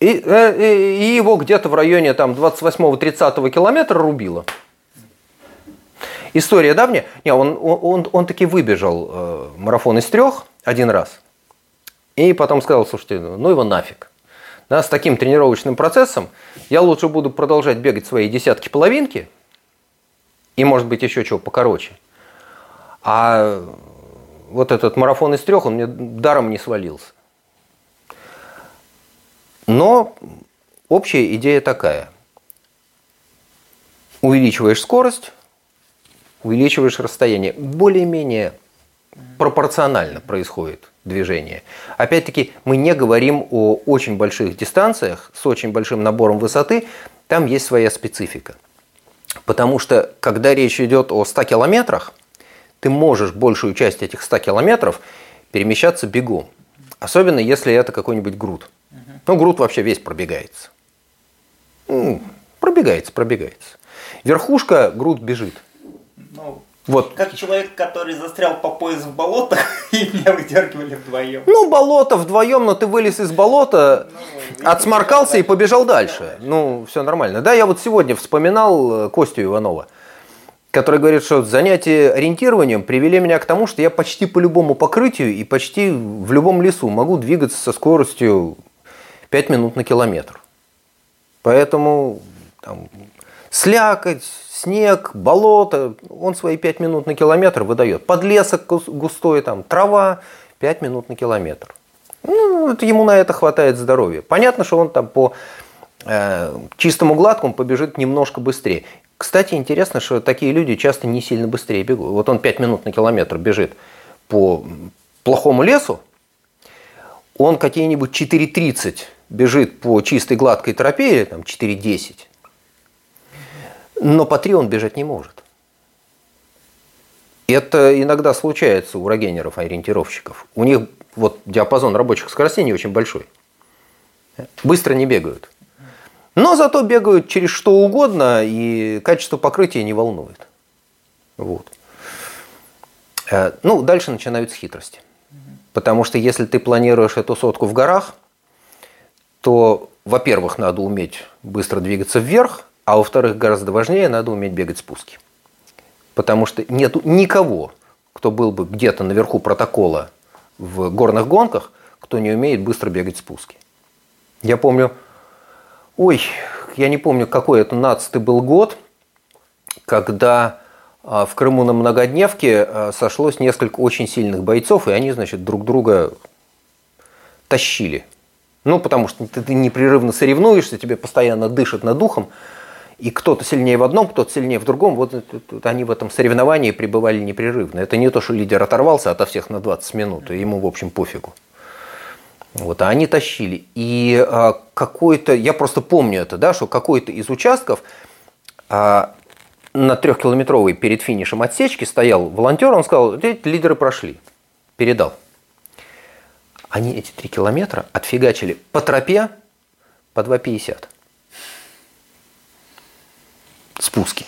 S3: и, э, и его где-то в районе там 28-30 километра рубило. История давняя. Не, он, он, он таки выбежал э, марафон из трех один раз. И потом сказал, слушайте, ну его нафиг. Да, с таким тренировочным процессом я лучше буду продолжать бегать свои десятки-половинки, и может быть еще чего покороче. А вот этот марафон из трех, он мне даром не свалился. Но общая идея такая. Увеличиваешь скорость, увеличиваешь расстояние. Более-менее пропорционально происходит движение. Опять-таки, мы не говорим о очень больших дистанциях с очень большим набором высоты. Там есть своя специфика. Потому что, когда речь идет о 100 километрах, ты можешь большую часть этих 100 километров перемещаться бегом. Особенно, если это какой-нибудь груд. Ну, груд вообще весь пробегается. Ну, пробегается, пробегается. Верхушка груд бежит.
S4: Ну, вот. Как человек, который застрял по пояс в болотах, и меня выдергивали вдвоем.
S3: Ну, болото вдвоем, но ты вылез из болота, ну, отсморкался и побежал дальше. Ну, все нормально. Да, я вот сегодня вспоминал э, Костю Иванова, который говорит, что занятия ориентированием привели меня к тому, что я почти по любому покрытию и почти в любом лесу могу двигаться со скоростью 5 минут на километр. Поэтому там, слякоть, снег, болото, он свои 5 минут на километр выдает. Подлесок густой, там, трава, 5 минут на километр. Ну, ему на это хватает здоровья. Понятно, что он там по э, чистому гладкому побежит немножко быстрее. Кстати, интересно, что такие люди часто не сильно быстрее бегут. Вот он 5 минут на километр бежит по плохому лесу, он какие-нибудь 4.30 бежит по чистой гладкой тропе, или там 4.10, но по 3 он бежать не может. Это иногда случается у рогенеров, ориентировщиков. У них вот диапазон рабочих скоростей не очень большой. Быстро не бегают. Но зато бегают через что угодно, и качество покрытия не волнует. Вот. Э, ну, дальше начинаются хитрости. Потому что если ты планируешь эту сотку в горах, то, во-первых, надо уметь быстро двигаться вверх, а во-вторых, гораздо важнее, надо уметь бегать спуски. Потому что нет никого, кто был бы где-то наверху протокола в горных гонках, кто не умеет быстро бегать спуски. Я помню, ой, я не помню, какой это 15 был год, когда а, в Крыму на многодневке а, сошлось несколько очень сильных бойцов, и они, значит, друг друга тащили. Ну, потому что ты, ты непрерывно соревнуешься, тебе постоянно дышат над духом, и кто-то сильнее в одном, кто-то сильнее в другом. Вот они в этом соревновании пребывали непрерывно. Это не то, что лидер оторвался ото всех на 20 минут, и ему, в общем, пофигу. Вот, а они тащили. И а, какой-то, я просто помню это, да, что какой-то из участков а, на трехкилометровой перед финишем отсечки стоял волонтер, он сказал, лидеры прошли, передал. Они эти три километра отфигачили по тропе по 2,50. Спуски.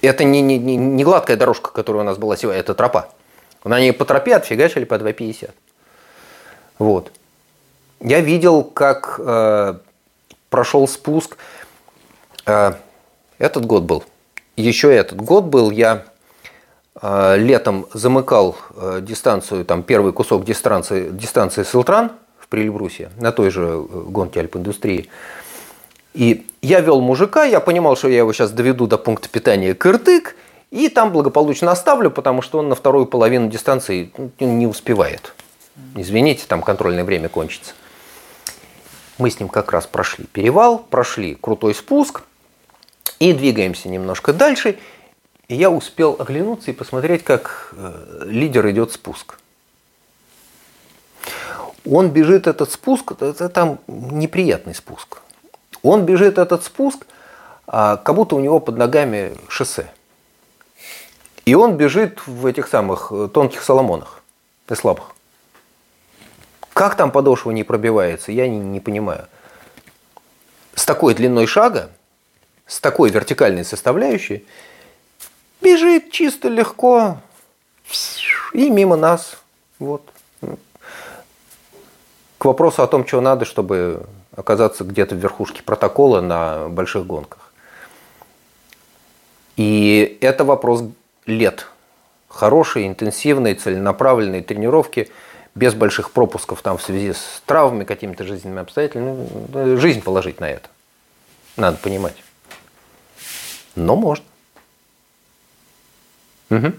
S3: Это не, не, не, не гладкая дорожка, которая у нас была сегодня, это тропа. Они по тропе отфигачили по 2,50. Вот. Я видел, как э, прошел спуск. Э, этот год был. Еще этот год был. Я летом замыкал э, дистанцию, там первый кусок дистанции, дистанции Силтран в Прилебрусе, на той же гонке Альп-индустрии. И я вел мужика, я понимал, что я его сейчас доведу до пункта питания Кыртык, и там благополучно оставлю, потому что он на вторую половину дистанции ну, не успевает. Извините, там контрольное время кончится. Мы с ним как раз прошли перевал, прошли крутой спуск и двигаемся немножко дальше. И я успел оглянуться и посмотреть, как э, лидер идет спуск. Он бежит этот спуск, это там неприятный спуск. Он бежит этот спуск, а, как будто у него под ногами шоссе. И он бежит в этих самых э, тонких соломонах и слабых. Как там подошва не пробивается, я не, не понимаю. С такой длиной шага, с такой вертикальной составляющей, бежит чисто легко и мимо нас. Вот. К вопросу о том, что надо, чтобы оказаться где-то в верхушке протокола на больших гонках. И это вопрос лет. Хорошей, интенсивной, целенаправленной тренировки – без больших пропусков там в связи с травмами, какими-то жизненными обстоятельствами. Ну, жизнь положить на это. Надо понимать. Но можно. Угу.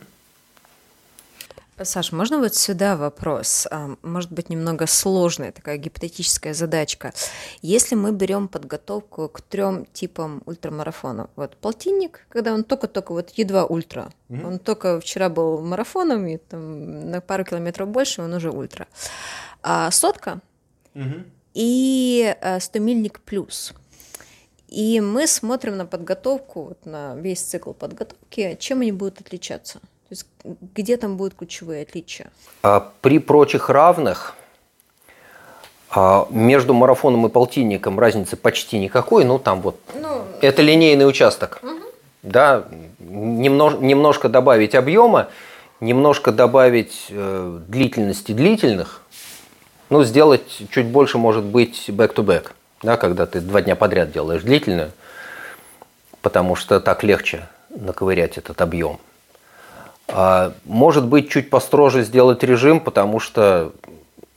S1: Саш, можно вот сюда вопрос? А, может быть, немного сложная такая гипотетическая задачка. Если мы берем подготовку к трем типам ультрамарафонов, вот полтинник, когда он только-только вот едва ультра, mm-hmm. он только вчера был марафоном, и там на пару километров больше он уже ультра. А сотка mm-hmm. и а, стомильник плюс. И мы смотрим на подготовку, вот на весь цикл подготовки, чем они будут отличаться есть где там будут ключевые отличия?
S3: А при прочих равных а между марафоном и полтинником разницы почти никакой, ну там вот ну, это линейный участок. Угу. Да, немнож, немножко добавить объема, немножко добавить э, длительности длительных, ну, сделать чуть больше, может быть, back-to-back, да, когда ты два дня подряд делаешь длительную, потому что так легче наковырять этот объем. А, может быть, чуть построже сделать режим, потому что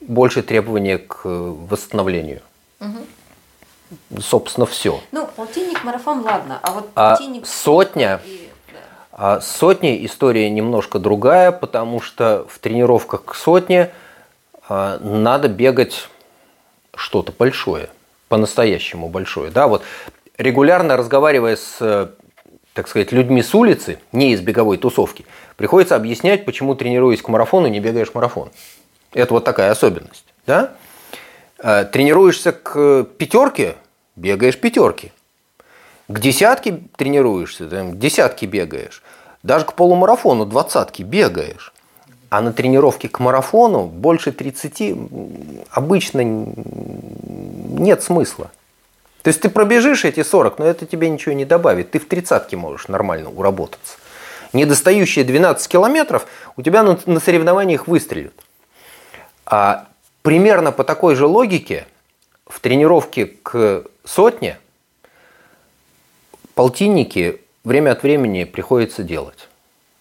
S3: больше требования к восстановлению. Угу. Собственно, все.
S1: Ну, полтинник, марафон, ладно, а вот полтинник...
S3: А сотня... И... А сотня история немножко другая, потому что в тренировках к сотне а, надо бегать что-то большое, по-настоящему большое. Да, вот регулярно разговаривая с так сказать, людьми с улицы, не из беговой тусовки, приходится объяснять, почему тренируясь к марафону, не бегаешь марафон. Это вот такая особенность. Да? Э, тренируешься к пятерке, бегаешь пятерки. К десятке тренируешься, там, десятки бегаешь. Даже к полумарафону двадцатки бегаешь. А на тренировке к марафону больше 30 обычно нет смысла. То есть ты пробежишь эти 40, но это тебе ничего не добавит. Ты в тридцатке можешь нормально уработаться. Недостающие 12 километров у тебя на, на соревнованиях выстрелят. А примерно по такой же логике в тренировке к сотне полтинники время от времени приходится делать.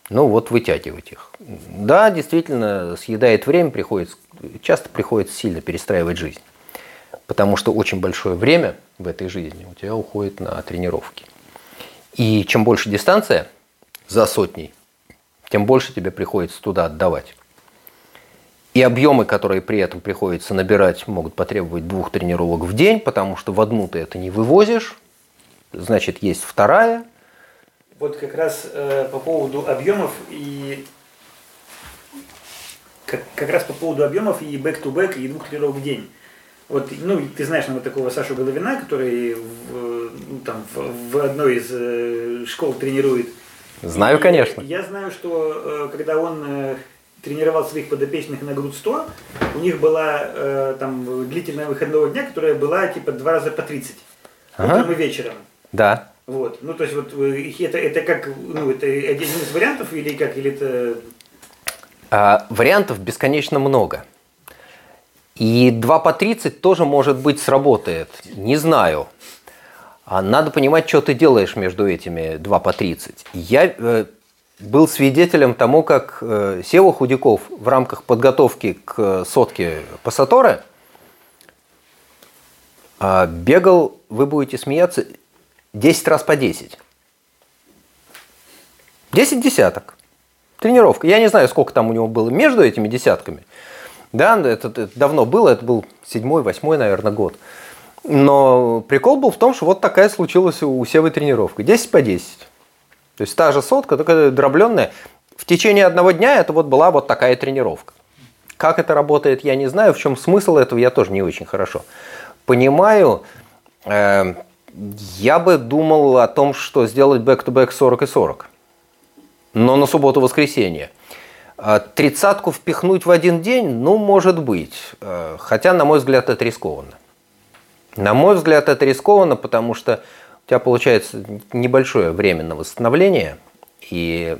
S3: Ну вот вытягивать их. Да, действительно, съедает время, приходится, часто приходится сильно перестраивать жизнь. Потому что очень большое время в этой жизни у тебя уходит на тренировки. И чем больше дистанция за сотней, тем больше тебе приходится туда отдавать. И объемы, которые при этом приходится набирать, могут потребовать двух тренировок в день, потому что в одну ты это не вывозишь, значит, есть вторая.
S7: Вот как раз э, по поводу объемов и как, как раз по поводу объемов и back-to-back и двух тренировок в день. Вот, ну, ты знаешь нам вот такого Сашу Головина, который в, ну, там, в, в одной из э, школ тренирует.
S3: Знаю,
S7: и,
S3: конечно.
S7: Я знаю, что э, когда он э, тренировал своих подопечных на грудь 100, у них была э, там длительная выходного дня, которая была типа два раза по 30. Ага. Утром и вечером.
S3: Да.
S7: Вот. Ну, то есть вот э, это, это как, ну, это один из вариантов или как, или это...
S3: А, вариантов бесконечно много. И 2 по 30 тоже, может быть, сработает. Не знаю. А надо понимать, что ты делаешь между этими 2 по 30. Я, э, был свидетелем тому, как э, Сева Худяков в рамках подготовки к сотке Пассаторы а, бегал, вы будете смеяться, 10 раз по 10. 10 десяток. Тренировка. Я не знаю, сколько там у него было между этими десятками. Да, это, это давно было, это был седьмой, восьмой, наверное, год. Но прикол был в том, что вот такая случилась у Севы тренировка. 10 по 10. То есть та же сотка, только дробленная. В течение одного дня это вот была вот такая тренировка. Как это работает, я не знаю. В чем смысл этого, я тоже не очень хорошо понимаю. Я бы думал о том, что сделать back-to-back 40 и 40. Но на субботу-воскресенье. А тридцатку впихнуть в один день, ну, может быть. Э, хотя, на мой взгляд, это рискованно. На мой взгляд, это рискованно, потому что у тебя получается небольшое время на восстановление, и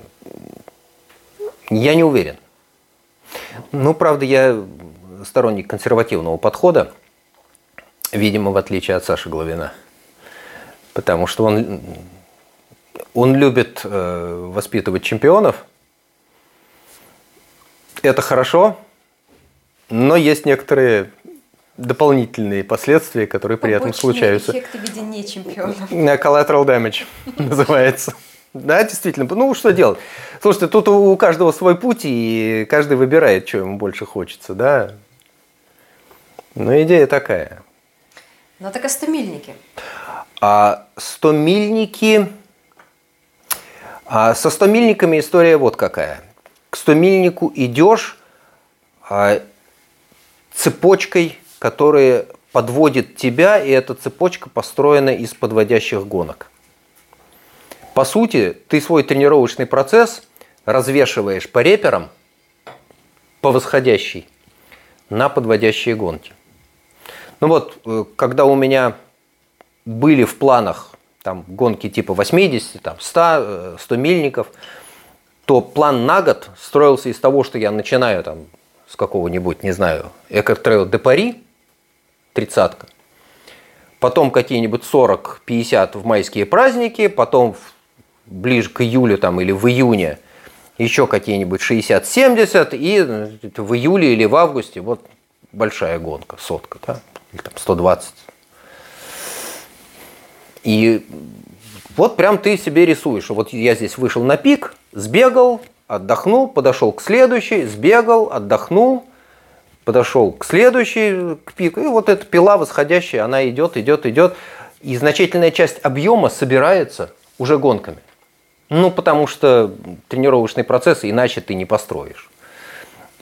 S3: я не уверен. Ну, правда, я сторонник консервативного подхода, видимо, в отличие от Саши Главина. Потому что он, он любит э, воспитывать чемпионов. Это хорошо, но есть некоторые дополнительные последствия, которые при этом случаются.
S1: эффекты в виде не чемпионов.
S3: Collateral damage называется. Да, действительно. Ну, что делать? Слушайте, тут у каждого свой путь, и каждый выбирает, что ему больше хочется, да. Но идея такая.
S1: Ну, так а стомильники?
S3: А стомильники... А со стомильниками история вот какая. К стомильнику идешь а, цепочкой которые подводит тебя, и эта цепочка построена из подводящих гонок. По сути, ты свой тренировочный процесс развешиваешь по реперам, по восходящей, на подводящие гонки. Ну вот, э, когда у меня были в планах там, гонки типа 80, там, 100, 100 э, мильников, то план на год строился из того, что я начинаю там, с какого-нибудь, не знаю, Eco Trail de Paris, тридцатка. Потом какие-нибудь 40-50 в майские праздники, потом ближе к июлю там, или в июне еще какие-нибудь 60-70, и в июле или в августе вот большая гонка, сотка, да, или там 120. И вот прям ты себе рисуешь, вот я здесь вышел на пик, сбегал, отдохнул, подошел к следующей, сбегал, отдохнул, подошел к следующей, к пику, и вот эта пила восходящая, она идет, идет, идет, и значительная часть объема собирается уже гонками. Ну, потому что тренировочный процесс иначе ты не построишь.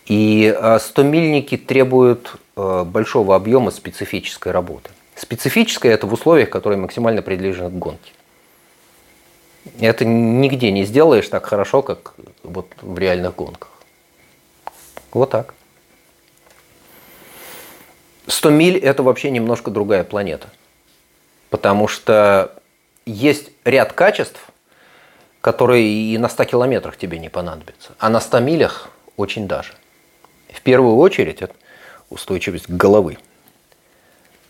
S3: И 100-мильники а, требуют а, большого объема специфической работы. Специфическая – это в условиях, которые максимально приближены к гонке. Это нигде не сделаешь так хорошо, как вот в реальных гонках. Вот так. 100 миль – это вообще немножко другая планета. Потому что есть ряд качеств, которые и на 100 километрах тебе не понадобятся. А на 100 милях очень даже. В первую очередь это устойчивость головы.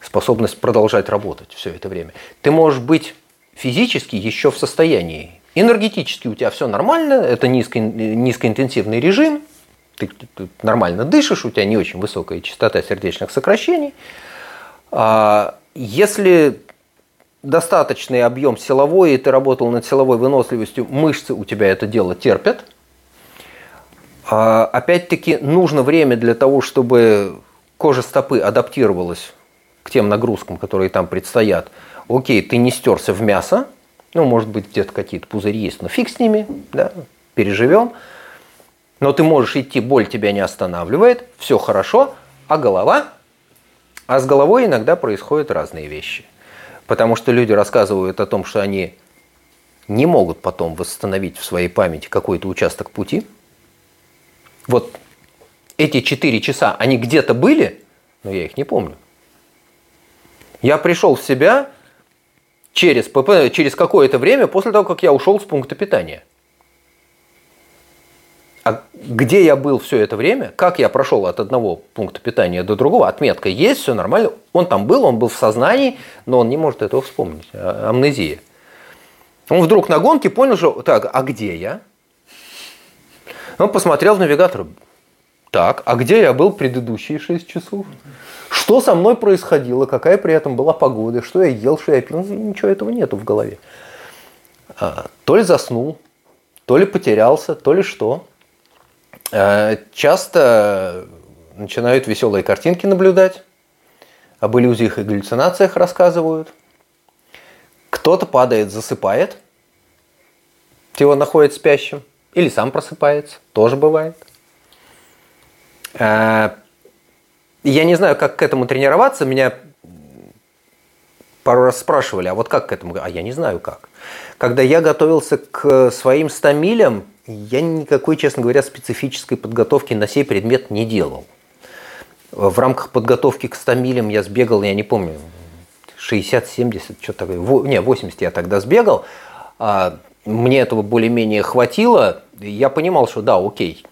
S3: Способность продолжать работать все это время. Ты можешь быть физически еще в состоянии. Энергетически у тебя все нормально, это низко, низкоинтенсивный режим – ты, ты нормально дышишь, у тебя не очень высокая частота сердечных сокращений. А если достаточный объем силовой, и ты работал над силовой выносливостью, мышцы у тебя это дело терпят. А опять-таки нужно время для того, чтобы кожа стопы адаптировалась к тем нагрузкам, которые там предстоят. Окей, ты не стерся в мясо, ну, может быть, где-то какие-то пузыри есть, но фиг с ними, да, переживем но ты можешь идти, боль тебя не останавливает, все хорошо, а голова? А с головой иногда происходят разные вещи. Потому что люди рассказывают о том, что они не могут потом восстановить в своей памяти какой-то участок пути. Вот эти четыре часа, они где-то были, но я их не помню. Я пришел в себя через, через какое-то время после того, как я ушел с пункта питания – а где я был все это время, как я прошел от одного пункта питания до другого, отметка есть, все нормально. Он там был, он был в сознании, но он не может этого вспомнить. А, амнезия. Он вдруг на гонке понял, что так, а где я? Он посмотрел в навигатор. Так, а где я был предыдущие 6 часов? Что со мной происходило? Какая при этом была погода? Что я ел, что я пил? Ну, ничего этого нету в голове. А, то ли заснул, то ли потерялся, то ли что. А, часто начинают веселые картинки наблюдать, об иллюзиях и галлюцинациях рассказывают. Кто-то падает, засыпает, его находит спящим, или сам просыпается, тоже бывает. А, я не знаю, как к этому тренироваться. Меня пару раз спрашивали, а вот как к этому? А я не знаю как. Когда я готовился к своим 100 милям, я никакой, честно говоря, специфической подготовки на сей предмет не делал. В рамках подготовки к 100 милям я сбегал, я не помню, 60-70, что такое, не, 80 я тогда сбегал. А мне этого более-менее хватило. Я понимал, что да, окей,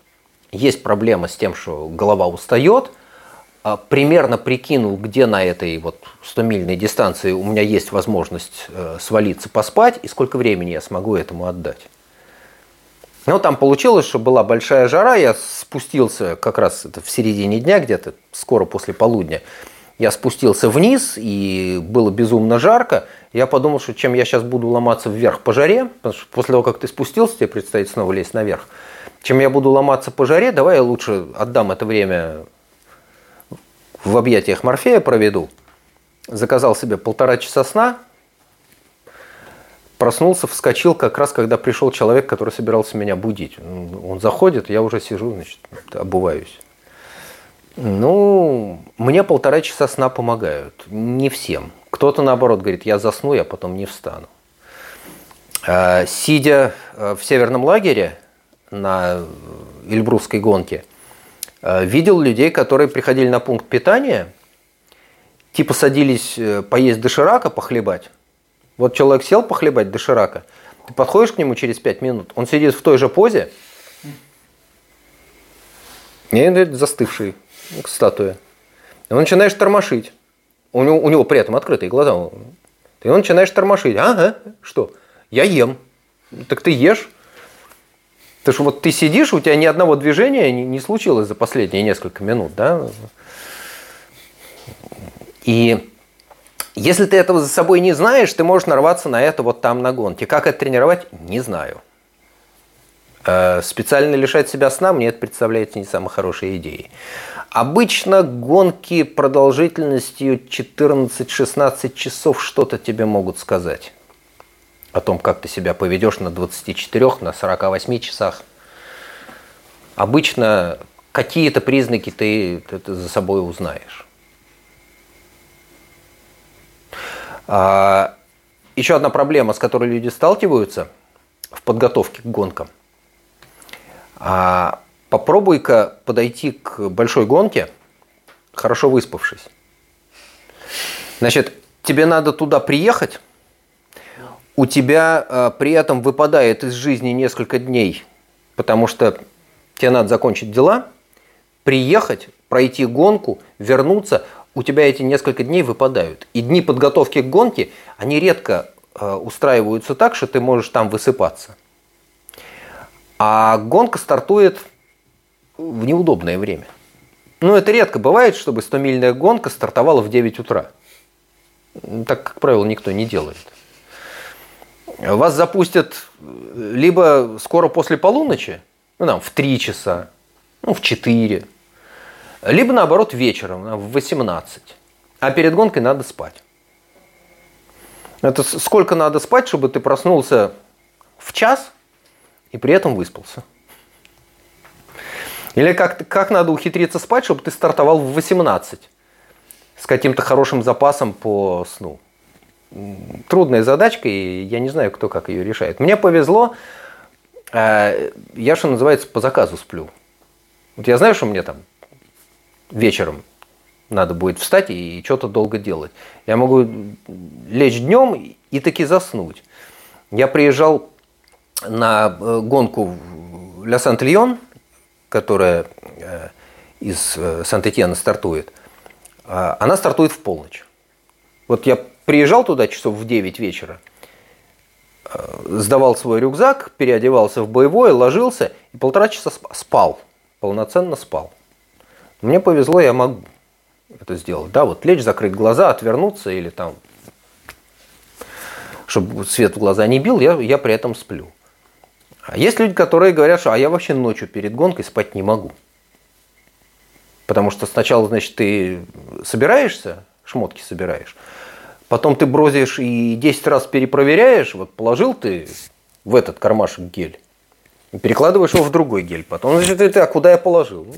S3: есть проблема с тем, что голова устает. А примерно прикинул, где на этой вот 100-мильной дистанции у меня есть возможность э, свалиться, поспать, и сколько времени я смогу этому отдать. Ну, там получилось, что была большая жара, я спустился как раз это в середине дня, где-то скоро после полудня, я спустился вниз, и было безумно жарко. Я подумал, что чем я сейчас буду ломаться вверх по жаре, потому что после того, как ты спустился, тебе предстоит снова лезть наверх, чем я буду ломаться по жаре, давай я лучше отдам это время в объятиях Морфея проведу. Заказал себе полтора часа сна, проснулся, вскочил как раз, когда пришел человек, который собирался меня будить. Он заходит, я уже сижу, значит, обуваюсь. Ну, мне полтора часа сна помогают. Не всем. Кто-то, наоборот, говорит, я засну, я потом не встану. А, сидя э, в северном лагере на Эльбрусской гонке, э, видел людей, которые приходили на пункт питания, типа садились э, поесть доширака, похлебать. Вот человек сел похлебать доширака, ты подходишь к нему через пять минут, он сидит в той же позе, и застывший, к статуе. И он начинаешь тормошить. У него, у него при этом открытые глаза. И он начинаешь тормошить. Ага, что? Я ем. Так ты ешь. Ты что вот ты сидишь, у тебя ни одного движения не, не случилось за последние несколько минут, да? И если ты этого за собой не знаешь, ты можешь нарваться на это вот там на гонке. Как это тренировать, не знаю. Э, специально лишать себя сна мне это представляется не самой хорошей идеей. Обычно гонки продолжительностью 14-16 часов что-то тебе могут сказать о том, как ты себя поведешь на 24, на 48 часах. Обычно какие-то признаки ты, ты за собой узнаешь. А, еще одна проблема, с которой люди сталкиваются в подготовке к гонкам. А, попробуй-ка подойти к большой гонке, хорошо выспавшись. Значит, тебе надо туда приехать, у тебя э, при этом выпадает из жизни несколько дней, потому что тебе надо закончить дела, приехать, пройти гонку, вернуться, у тебя эти несколько дней выпадают. И дни подготовки к гонке, они редко э, устраиваются так, что ты можешь там высыпаться. А гонка стартует в неудобное время. Ну, это редко бывает, чтобы 100-мильная гонка стартовала в 9 утра. Так, как правило, никто не делает. Вас запустят либо скоро после полуночи, ну, там, в 3 часа, ну, в 4, либо, наоборот, вечером, в 18. А перед гонкой надо спать. Это сколько надо спать, чтобы ты проснулся в час и при этом выспался? Или как, как надо ухитриться спать, чтобы ты стартовал в 18 с каким-то хорошим запасом по сну? Трудная задачка, и я не знаю, кто как ее решает. Мне повезло, э, я, что называется, по заказу сплю. Вот я знаю, что мне там вечером надо будет встать и что-то долго делать. Я могу лечь днем и таки заснуть. Я приезжал на э, гонку Ля Сант-Льон, которая э, из Сант-Этьена стартует, а, она стартует в полночь. Вот я приезжал туда часов в 9 вечера, сдавал свой рюкзак, переодевался в боевой, ложился и полтора часа спал, полноценно спал. Мне повезло, я могу это сделать. Да, вот лечь, закрыть глаза, отвернуться или там, чтобы свет в глаза не бил, я, я при этом сплю. А есть люди, которые говорят, что а я вообще ночью перед гонкой спать не могу. Потому что сначала, значит, ты собираешься, шмотки собираешь, потом ты бросишь и 10 раз перепроверяешь, вот положил ты в этот кармашек гель, и перекладываешь его в другой гель, потом, значит, ты, а куда я положил? Ну,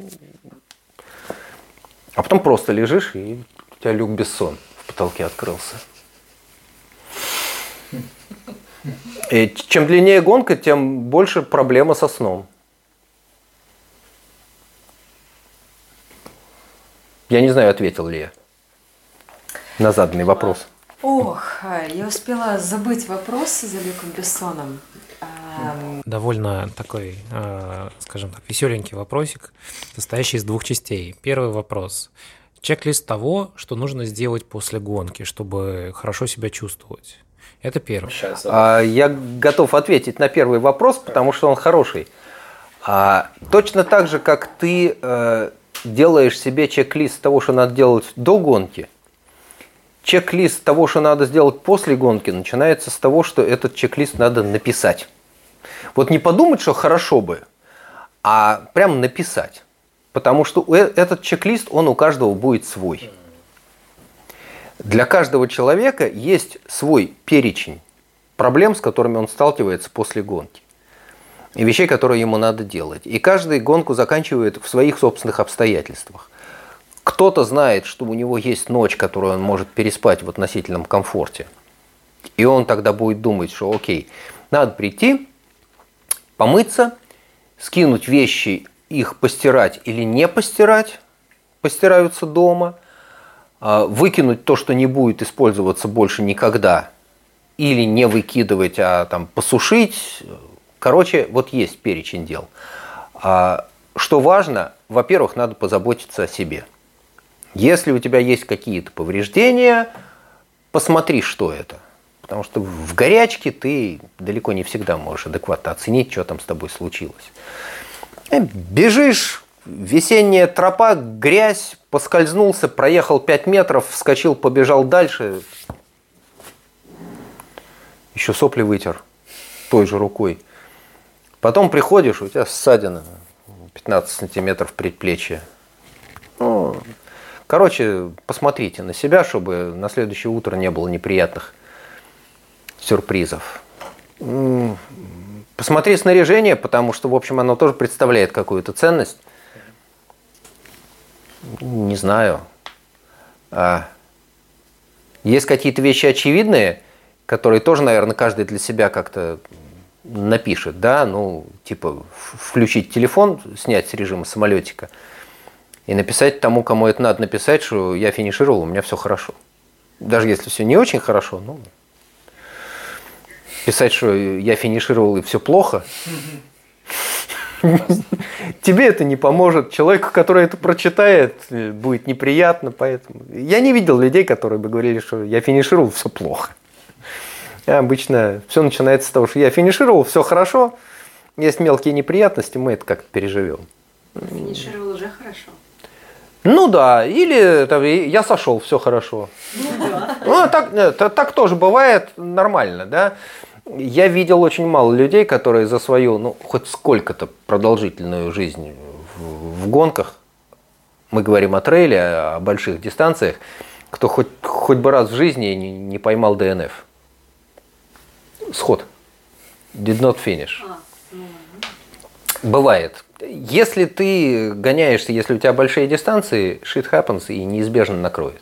S3: а потом просто лежишь, и у тебя люк Бессон в потолке открылся. И чем длиннее гонка, тем больше проблема со сном. Я не знаю, ответил ли я на заданный вопрос.
S1: Ох, я успела забыть вопрос за Люком Бессоном.
S2: Довольно такой, а, скажем так, веселенький вопросик, состоящий из двух частей. Первый вопрос. Чек-лист того, что нужно сделать после гонки, чтобы хорошо себя чувствовать. Это первое.
S3: А, я готов ответить на первый вопрос, потому что он хороший. А, точно так же, как ты э, делаешь себе чек-лист того, что надо делать до гонки, чек-лист того, что надо сделать после гонки, начинается с того, что этот чек-лист надо написать. Вот не подумать, что хорошо бы, а прям написать. Потому что э, этот чек-лист, он у каждого будет свой. Для каждого человека есть свой перечень проблем, с которыми он сталкивается после гонки. И вещей, которые ему надо делать. И каждый гонку заканчивает в своих собственных обстоятельствах. Кто-то знает, что у него есть ночь, которую он может переспать в относительном комфорте. И он тогда будет думать, что окей, надо прийти, помыться, скинуть вещи, их постирать или не постирать, постираются дома, а, выкинуть то, что не будет использоваться больше никогда, или не выкидывать, а там посушить. Короче, вот есть перечень дел. А, что важно, во-первых, надо позаботиться о себе – если у тебя есть какие-то повреждения, посмотри, что это. Потому что в горячке ты далеко не всегда можешь адекватно оценить, что там с тобой случилось. Э, бежишь, весенняя тропа, грязь, поскользнулся, проехал 5 метров, вскочил, побежал дальше. Еще сопли вытер той же рукой. Потом приходишь, у тебя ссадина 15 сантиметров предплечья. Ну, Короче, посмотрите на себя, чтобы на следующее утро не было неприятных сюрпризов. Посмотри снаряжение, потому что, в общем, оно тоже представляет какую-то ценность. Не знаю. А есть какие-то вещи очевидные, которые тоже, наверное, каждый для себя как-то напишет, да, ну, типа включить телефон, снять с режима самолетика – и написать тому, кому это надо написать, что я финишировал, у меня все хорошо. Даже если все не очень хорошо, ну, писать, что я финишировал и все плохо, тебе это не поможет. Человеку, который это прочитает, будет неприятно, поэтому я не видел людей, которые бы говорили, что я финишировал, все плохо. Обычно все начинается с того, что я финишировал, все хорошо, есть мелкие неприятности, мы это как-то переживем.
S6: Финишировал уже хорошо.
S3: Ну да, или там, я сошел, все хорошо. Ну, да. ну так, так, так тоже бывает нормально, да. Я видел очень мало людей, которые за свою, ну, хоть сколько-то продолжительную жизнь в, в гонках, мы говорим о трейле, о больших дистанциях, кто хоть, хоть бы раз в жизни не, не поймал ДНФ. Сход. Did not finish. А, ну, Бывает. Если ты гоняешься, если у тебя большие дистанции, shit happens и неизбежно накроет.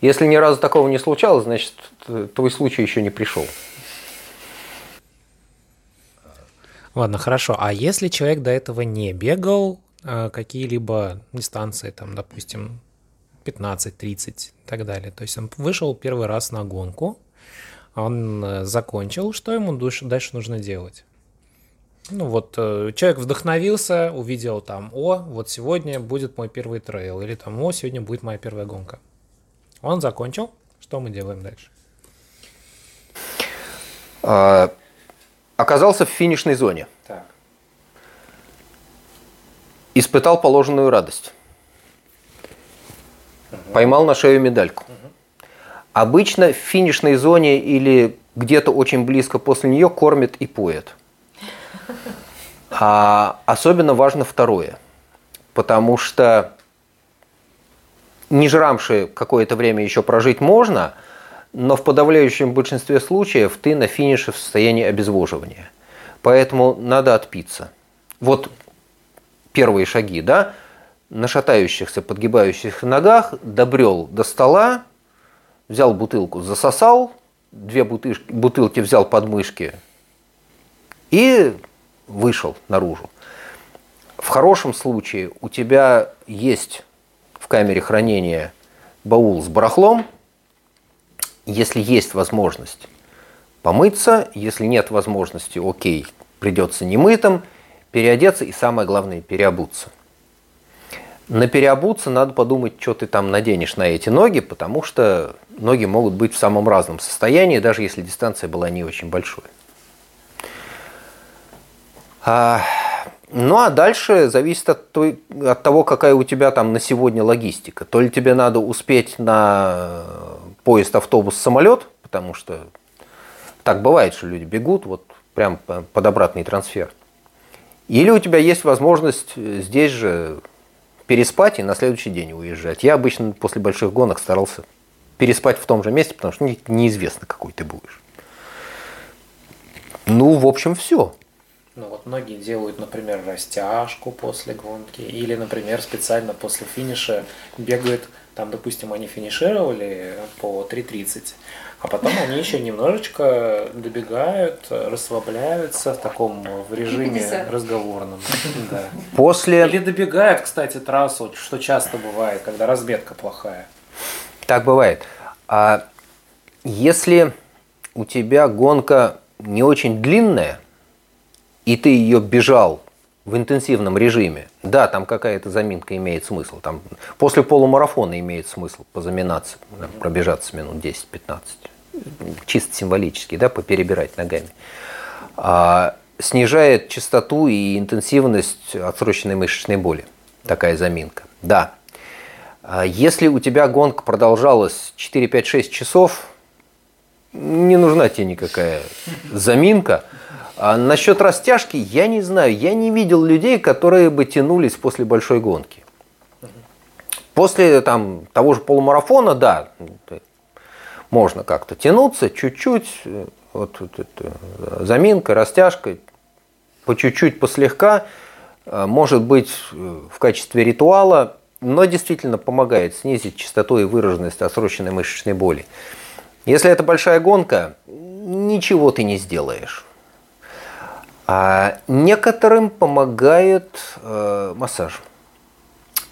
S3: Если ни разу такого не случалось, значит, твой случай еще не пришел.
S2: Ладно, хорошо. А если человек до этого не бегал а какие-либо дистанции, там, допустим, 15, 30 и так далее, то есть он вышел первый раз на гонку, он э, закончил, что ему дальше нужно делать? Ну вот э, человек вдохновился, увидел там, о, вот сегодня будет мой первый трейл, или там, о, сегодня будет моя первая гонка. Он закончил, что мы делаем дальше?
S3: А, Оказался в финишной зоне.
S2: Так.
S3: Испытал положенную радость. Поймал на шею медальку. Обычно в финишной зоне или где-то очень близко после нее кормят и поят. А особенно важно второе. Потому что не жрамши какое-то время еще прожить можно, но в подавляющем большинстве случаев ты на финише в состоянии обезвоживания. Поэтому надо отпиться. Вот первые шаги, да, на шатающихся, подгибающихся ногах добрел до стола, взял бутылку, засосал, две бутылки, бутылки взял под мышки и вышел наружу. В хорошем случае у тебя есть в камере хранения баул с барахлом, если есть возможность помыться, если нет возможности, окей, придется немытым, переодеться и самое главное переобуться. На переобуться надо подумать, что ты там наденешь на эти ноги, потому что ноги могут быть в самом разном состоянии, даже если дистанция была не очень большой. А, ну а дальше зависит от, той, от того, какая у тебя там на сегодня логистика. То ли тебе надо успеть на поезд, автобус, самолет, потому что так бывает, что люди бегут вот прям под обратный трансфер. Или у тебя есть возможность здесь же переспать и на следующий день уезжать. Я обычно после больших гонок старался переспать в том же месте, потому что неизвестно, какой ты будешь. Ну, в общем, все.
S2: Ну вот многие делают, например, растяжку после гонки, или, например, специально после финиша бегают, там, допустим, они финишировали по 3.30, а потом они еще немножечко добегают, расслабляются в таком в режиме разговорном. Да.
S3: После...
S2: Или добегают, кстати, трассу, что часто бывает, когда разметка плохая.
S3: Так бывает. А если у тебя гонка не очень длинная, и ты ее бежал в интенсивном режиме, да, там какая-то заминка имеет смысл. Там после полумарафона имеет смысл позаминаться, пробежаться минут 10-15. Чисто символически, да, поперебирать ногами. А, снижает частоту и интенсивность отсроченной мышечной боли. Такая заминка. Да. А если у тебя гонка продолжалась 4, 5, 6 часов, не нужна тебе никакая заминка – а насчет растяжки я не знаю. Я не видел людей, которые бы тянулись после большой гонки. После там, того же полумарафона, да, можно как-то тянуться чуть-чуть, вот, вот это, заминка, растяжка, по чуть-чуть, послегка, э, может быть в качестве ритуала, но действительно помогает снизить частоту и выраженность отсроченной мышечной боли. Если это большая гонка, ничего ты не сделаешь. А некоторым помогает э, массаж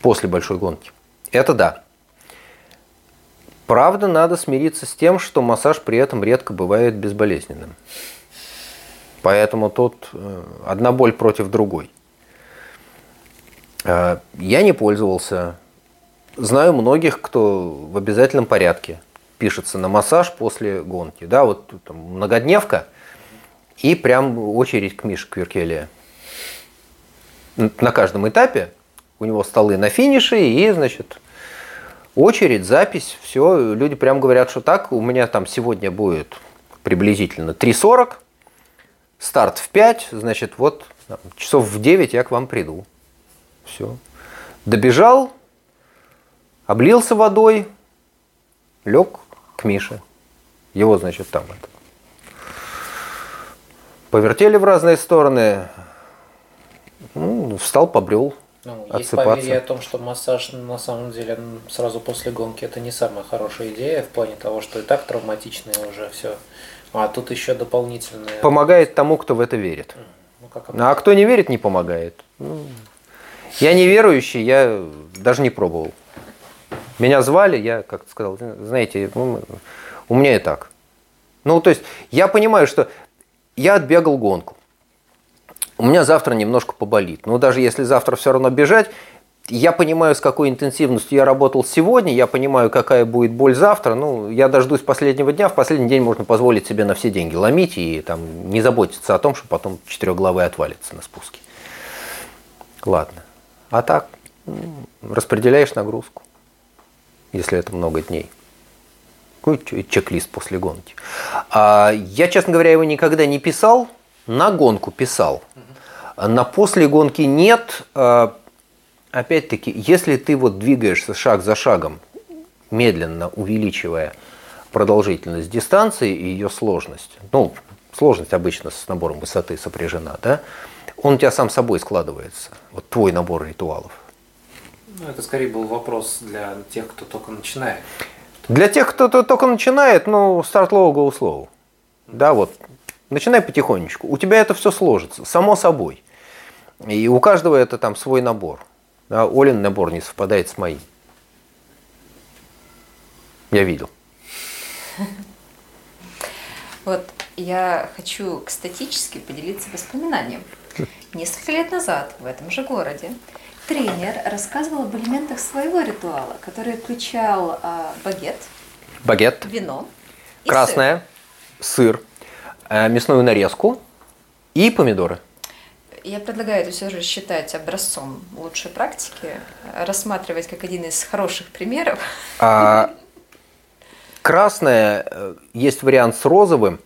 S3: после большой гонки. Это да. Правда, надо смириться с тем, что массаж при этом редко бывает безболезненным. Поэтому тут э, одна боль против другой. Э, я не пользовался. Знаю многих, кто в обязательном порядке пишется на массаж после гонки. Да, вот там многодневка – и прям очередь к Мише Кверкелия. На каждом этапе у него столы на финише, и, значит, очередь, запись, все. Люди прям говорят, что так, у меня там сегодня будет приблизительно 3.40, старт в 5, значит, вот часов в 9 я к вам приду. Все. Добежал, облился водой, лег к Мише. Его, значит, там это, повертели в разные стороны, ну, встал, побрел.
S2: Ну, есть поверье о том, что массаж на самом деле сразу после гонки это не самая хорошая идея в плане того, что и так травматичное уже все. А тут еще дополнительное.
S3: Помогает тому, кто в это верит. Ну, как а кто не верит, не помогает. Ну, я не верующий, я даже не пробовал. Меня звали, я как сказал, знаете, ну, у меня и так. Ну, то есть я понимаю, что я отбегал гонку. У меня завтра немножко поболит. Но даже если завтра все равно бежать, я понимаю, с какой интенсивностью я работал сегодня, я понимаю, какая будет боль завтра. Ну, я дождусь последнего дня. В последний день можно позволить себе на все деньги ломить и там, не заботиться о том, что потом четырехглавый отвалится на спуске. Ладно. А так, распределяешь нагрузку, если это много дней. Какой чек-лист после гонки. А я, честно говоря, его никогда не писал, на гонку писал. На после гонки нет. А, опять-таки, если ты вот двигаешься шаг за шагом, медленно увеличивая продолжительность дистанции и ее сложность, ну, сложность обычно с набором высоты сопряжена, да, он у тебя сам собой складывается, вот твой набор ритуалов.
S2: Ну, это скорее был вопрос для тех, кто только начинает.
S3: Для тех, кто только начинает, ну, старт low, go. Да, вот, начинай потихонечку. У тебя это все сложится, само собой. И у каждого это там свой набор. Да, Олин набор не совпадает с моим. Я видел.
S1: Вот я хочу статически поделиться воспоминанием. Несколько лет назад в этом же городе тренер рассказывал об элементах своего ритуала, который включал а, багет,
S3: багет,
S1: вино,
S3: красное, сыр, сыр э, мясную нарезку и помидоры.
S1: Я предлагаю это все же считать образцом лучшей практики, рассматривать как один из хороших примеров.
S3: А, красное, э, есть вариант с розовым,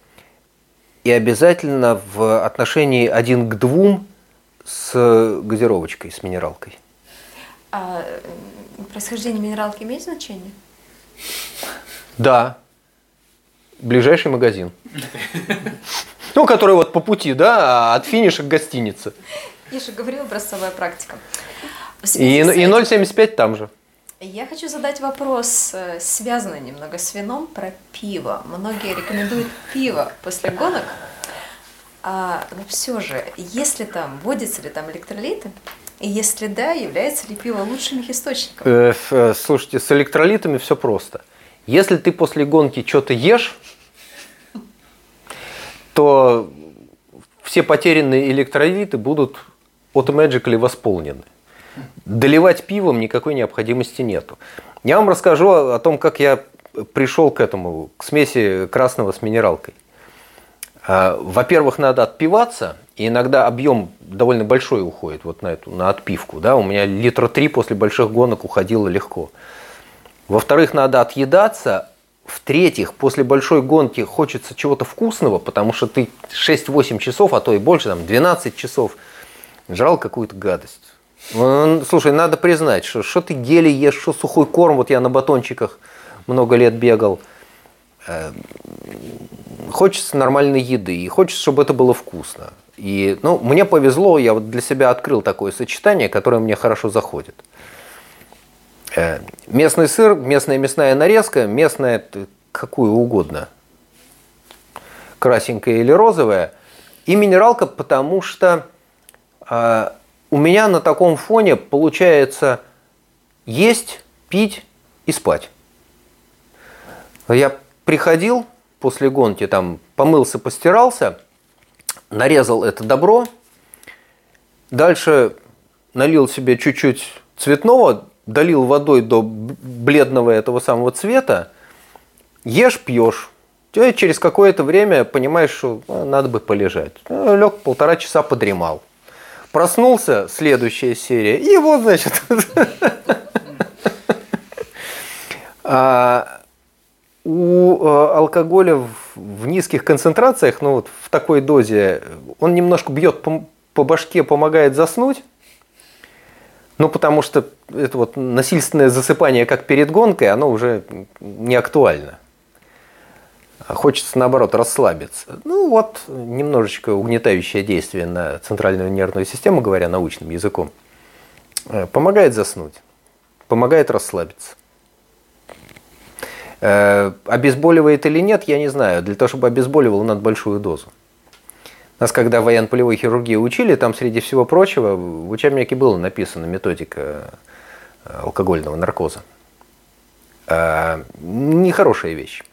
S3: и обязательно в отношении один к двум с газировочкой, с минералкой.
S1: А происхождение минералки имеет значение?
S3: Да. Ближайший магазин. Ну, который вот по пути, да, от финиша к гостинице.
S1: Я же говорила, образцовая практика.
S3: И, и 0,75 там же.
S1: Я хочу задать вопрос, э, связанный немного с вином, про пиво. Многие рекомендуют пиво после гонок. А, но все же, если там, вводятся ли там электролиты, и если да, является ли пиво лучшим их источником?
S3: Э, э, слушайте, с электролитами все просто. Если ты после гонки что-то ешь, то все потерянные электролиты будут automatically восполнены. Доливать пивом никакой необходимости нету. Я вам расскажу о том, как я пришел к этому, к смеси красного с минералкой. А, во-первых, надо отпиваться, и иногда объем довольно большой уходит вот на эту, на отпивку. Да? У меня литра три после больших гонок уходило легко. Во-вторых, надо отъедаться, в-третьих, после большой гонки хочется чего-то вкусного, потому что ты 6-8 часов, а то и больше, там 12 часов жрал какую-то гадость. Слушай, надо признать, что, что ты гели ешь, что сухой корм, вот я на батончиках много лет бегал. Э, хочется нормальной еды, и хочется, чтобы это было вкусно. И, ну, мне повезло, я вот для себя открыл такое сочетание, которое мне хорошо заходит. Э, местный сыр, местная мясная нарезка, местная какую угодно, красенькая или розовая, и минералка, потому что э, у меня на таком фоне получается есть, пить и спать. Я приходил после гонки, там помылся, постирался, нарезал это добро, дальше налил себе чуть-чуть цветного, долил водой до бледного этого самого цвета, ешь, пьешь. Через какое-то время понимаешь, что ну, надо бы полежать. Ну, Лег полтора часа подремал. Проснулся, следующая серия, и вот, значит, а у э, алкоголя в низких концентрациях, ну вот в такой дозе, он немножко бьет по башке, помогает заснуть, ну, потому что это вот насильственное засыпание, как перед гонкой, оно уже не актуально. А хочется, наоборот, расслабиться. Ну, вот немножечко угнетающее действие на центральную нервную систему, говоря научным языком, э, помогает заснуть, помогает расслабиться. Э, обезболивает или нет, я не знаю. Для того, чтобы обезболивало, надо большую дозу. Нас, когда военно-полевой хирургии учили, там, среди всего прочего, в учебнике было написано методика э, алкогольного наркоза. Э, нехорошая вещь.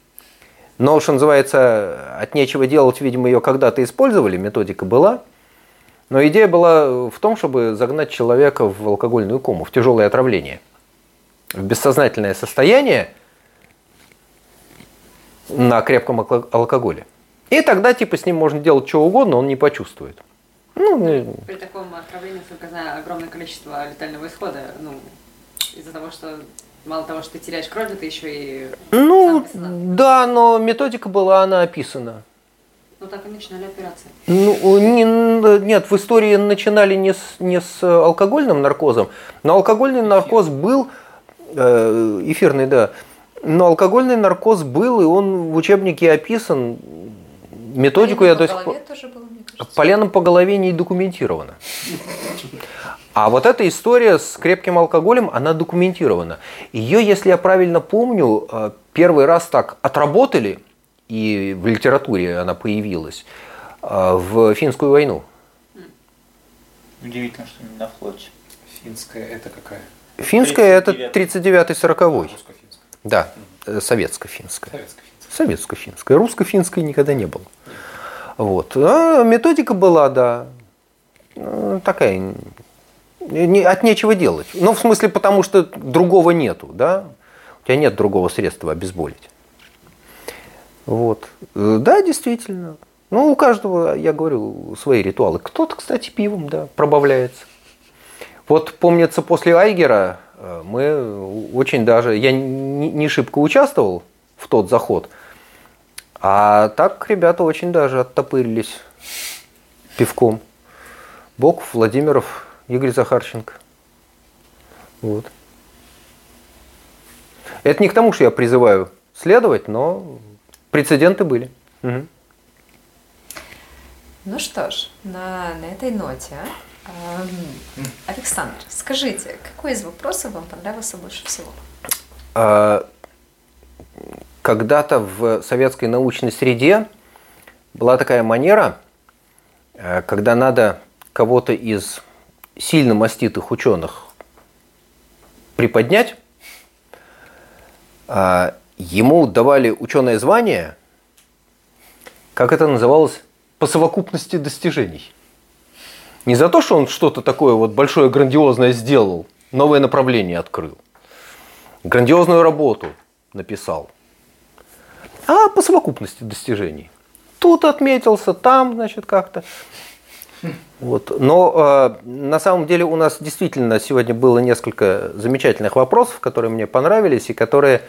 S3: Но, что называется, от нечего делать, видимо, ее когда-то использовали, методика была. Но идея была в том, чтобы загнать человека в алкогольную кому, в тяжелое отравление, в бессознательное состояние на крепком алкоголе. И тогда типа с ним можно делать что угодно, он не почувствует.
S6: Ну, При таком отравлении, насколько я знаю, огромное количество летального исхода, ну, из-за того, что мало того, что ты теряешь кровь, ты еще и...
S3: Ну, да, но методика была, она описана.
S6: Ну, так и начинали операции.
S3: Ну, не, нет, в истории начинали не с, не с алкогольным наркозом, но алкогольный наркоз был, э, эфирный, да, но алкогольный наркоз был, и он в учебнике описан. Методику я до сих пор... Поленом по голове не документировано. А вот эта история с крепким алкоголем, она документирована. Ее, если я правильно помню, э, первый раз так отработали, и в литературе она появилась, э, в финскую войну.
S4: Удивительно, что не на флоте.
S2: Финская это какая?
S3: Финская это 39-40. Да, э, советско-финская. Советско-финская. Советско-финская. Русско-финской никогда не было. Вот. А методика была, да, ну, такая, не, от нечего делать. Ну, в смысле, потому что другого нету, да? У тебя нет другого средства обезболить. Вот. Да, действительно. Ну, у каждого, я говорю, свои ритуалы. Кто-то, кстати, пивом, да, пробавляется. Вот помнится, после Айгера э, мы очень даже, я не, шибко участвовал в тот заход, а так ребята очень даже оттопырились пивком. Боков, Владимиров, Игорь Захарченко. Вот. Это не к тому, что я призываю следовать, но прецеденты были. Угу.
S1: Ну что ж, на, на этой ноте, э, Александр, скажите, какой из вопросов вам понравился больше всего?
S3: А, когда-то в советской научной среде была такая манера, э, когда надо кого-то из сильно маститых ученых приподнять, а, ему давали ученое звание, как это называлось, по совокупности достижений. Не за то, что он что-то такое вот большое, грандиозное сделал, новое направление открыл, грандиозную работу написал – а по совокупности достижений. Тут отметился, там, значит, как-то. Вот. Но э, на самом деле у нас действительно сегодня было несколько замечательных вопросов, которые мне понравились и которые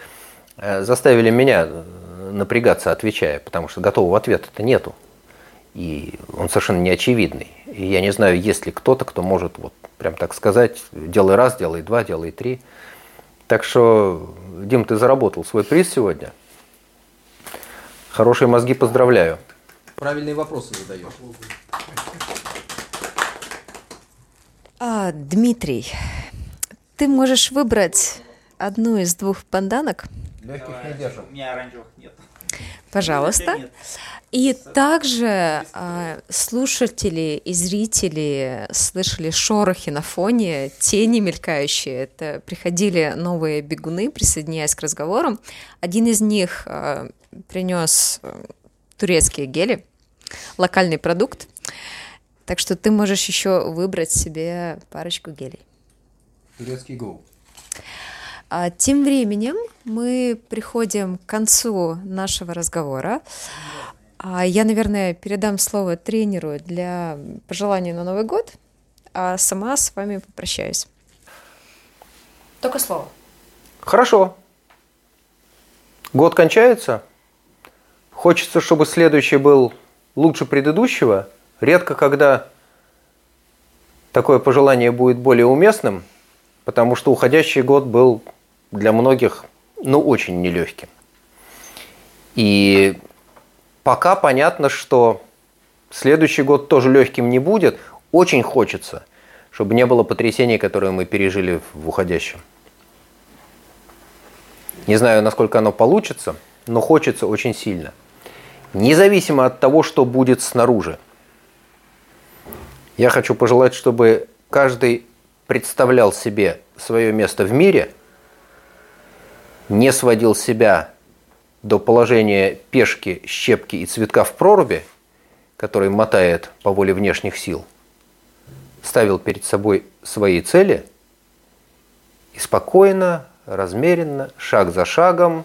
S3: э, заставили меня э, напрягаться, отвечая, потому что готового ответа-то нету. И он совершенно не очевидный. И я не знаю, есть ли кто-то, кто может вот прям так сказать, делай раз, делай два, делай три. Так что, Дим, ты заработал свой приз сегодня. Хорошие мозги, поздравляю.
S8: Правильные вопросы задаешь.
S1: А, Дмитрий, ты можешь выбрать одну из двух панданок.
S3: Легких не держим.
S4: У меня оранжевых нет.
S1: Пожалуйста. И также э, слушатели и зрители слышали шорохи на фоне, тени мелькающие. Это приходили новые бегуны, присоединяясь к разговорам. Один из них э, принес э, турецкие гели, локальный продукт. Так что ты можешь еще выбрать себе парочку гелей.
S8: Турецкий гоу.
S1: А тем временем мы приходим к концу нашего разговора. А я, наверное, передам слово тренеру для пожеланий на Новый год, а сама с вами попрощаюсь. Только слово.
S3: Хорошо. Год кончается. Хочется, чтобы следующий был лучше предыдущего. Редко, когда такое пожелание будет более уместным, потому что уходящий год был для многих, ну, очень нелегким. И пока понятно, что следующий год тоже легким не будет. Очень хочется, чтобы не было потрясений, которые мы пережили в уходящем. Не знаю, насколько оно получится, но хочется очень сильно – независимо от того, что будет снаружи. Я хочу пожелать, чтобы каждый представлял себе свое место в мире, не сводил себя до положения пешки, щепки и цветка в проруби, который мотает по воле внешних сил, ставил перед собой свои цели и спокойно, размеренно, шаг за шагом,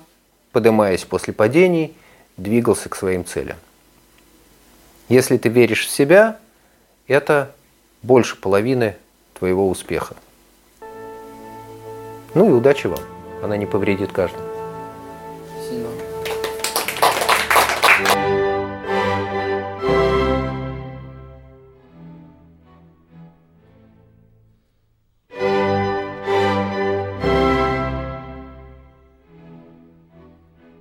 S3: поднимаясь после падений, двигался к своим целям. Если ты веришь в себя, это больше половины твоего успеха. Ну и удачи вам. Она не повредит каждому.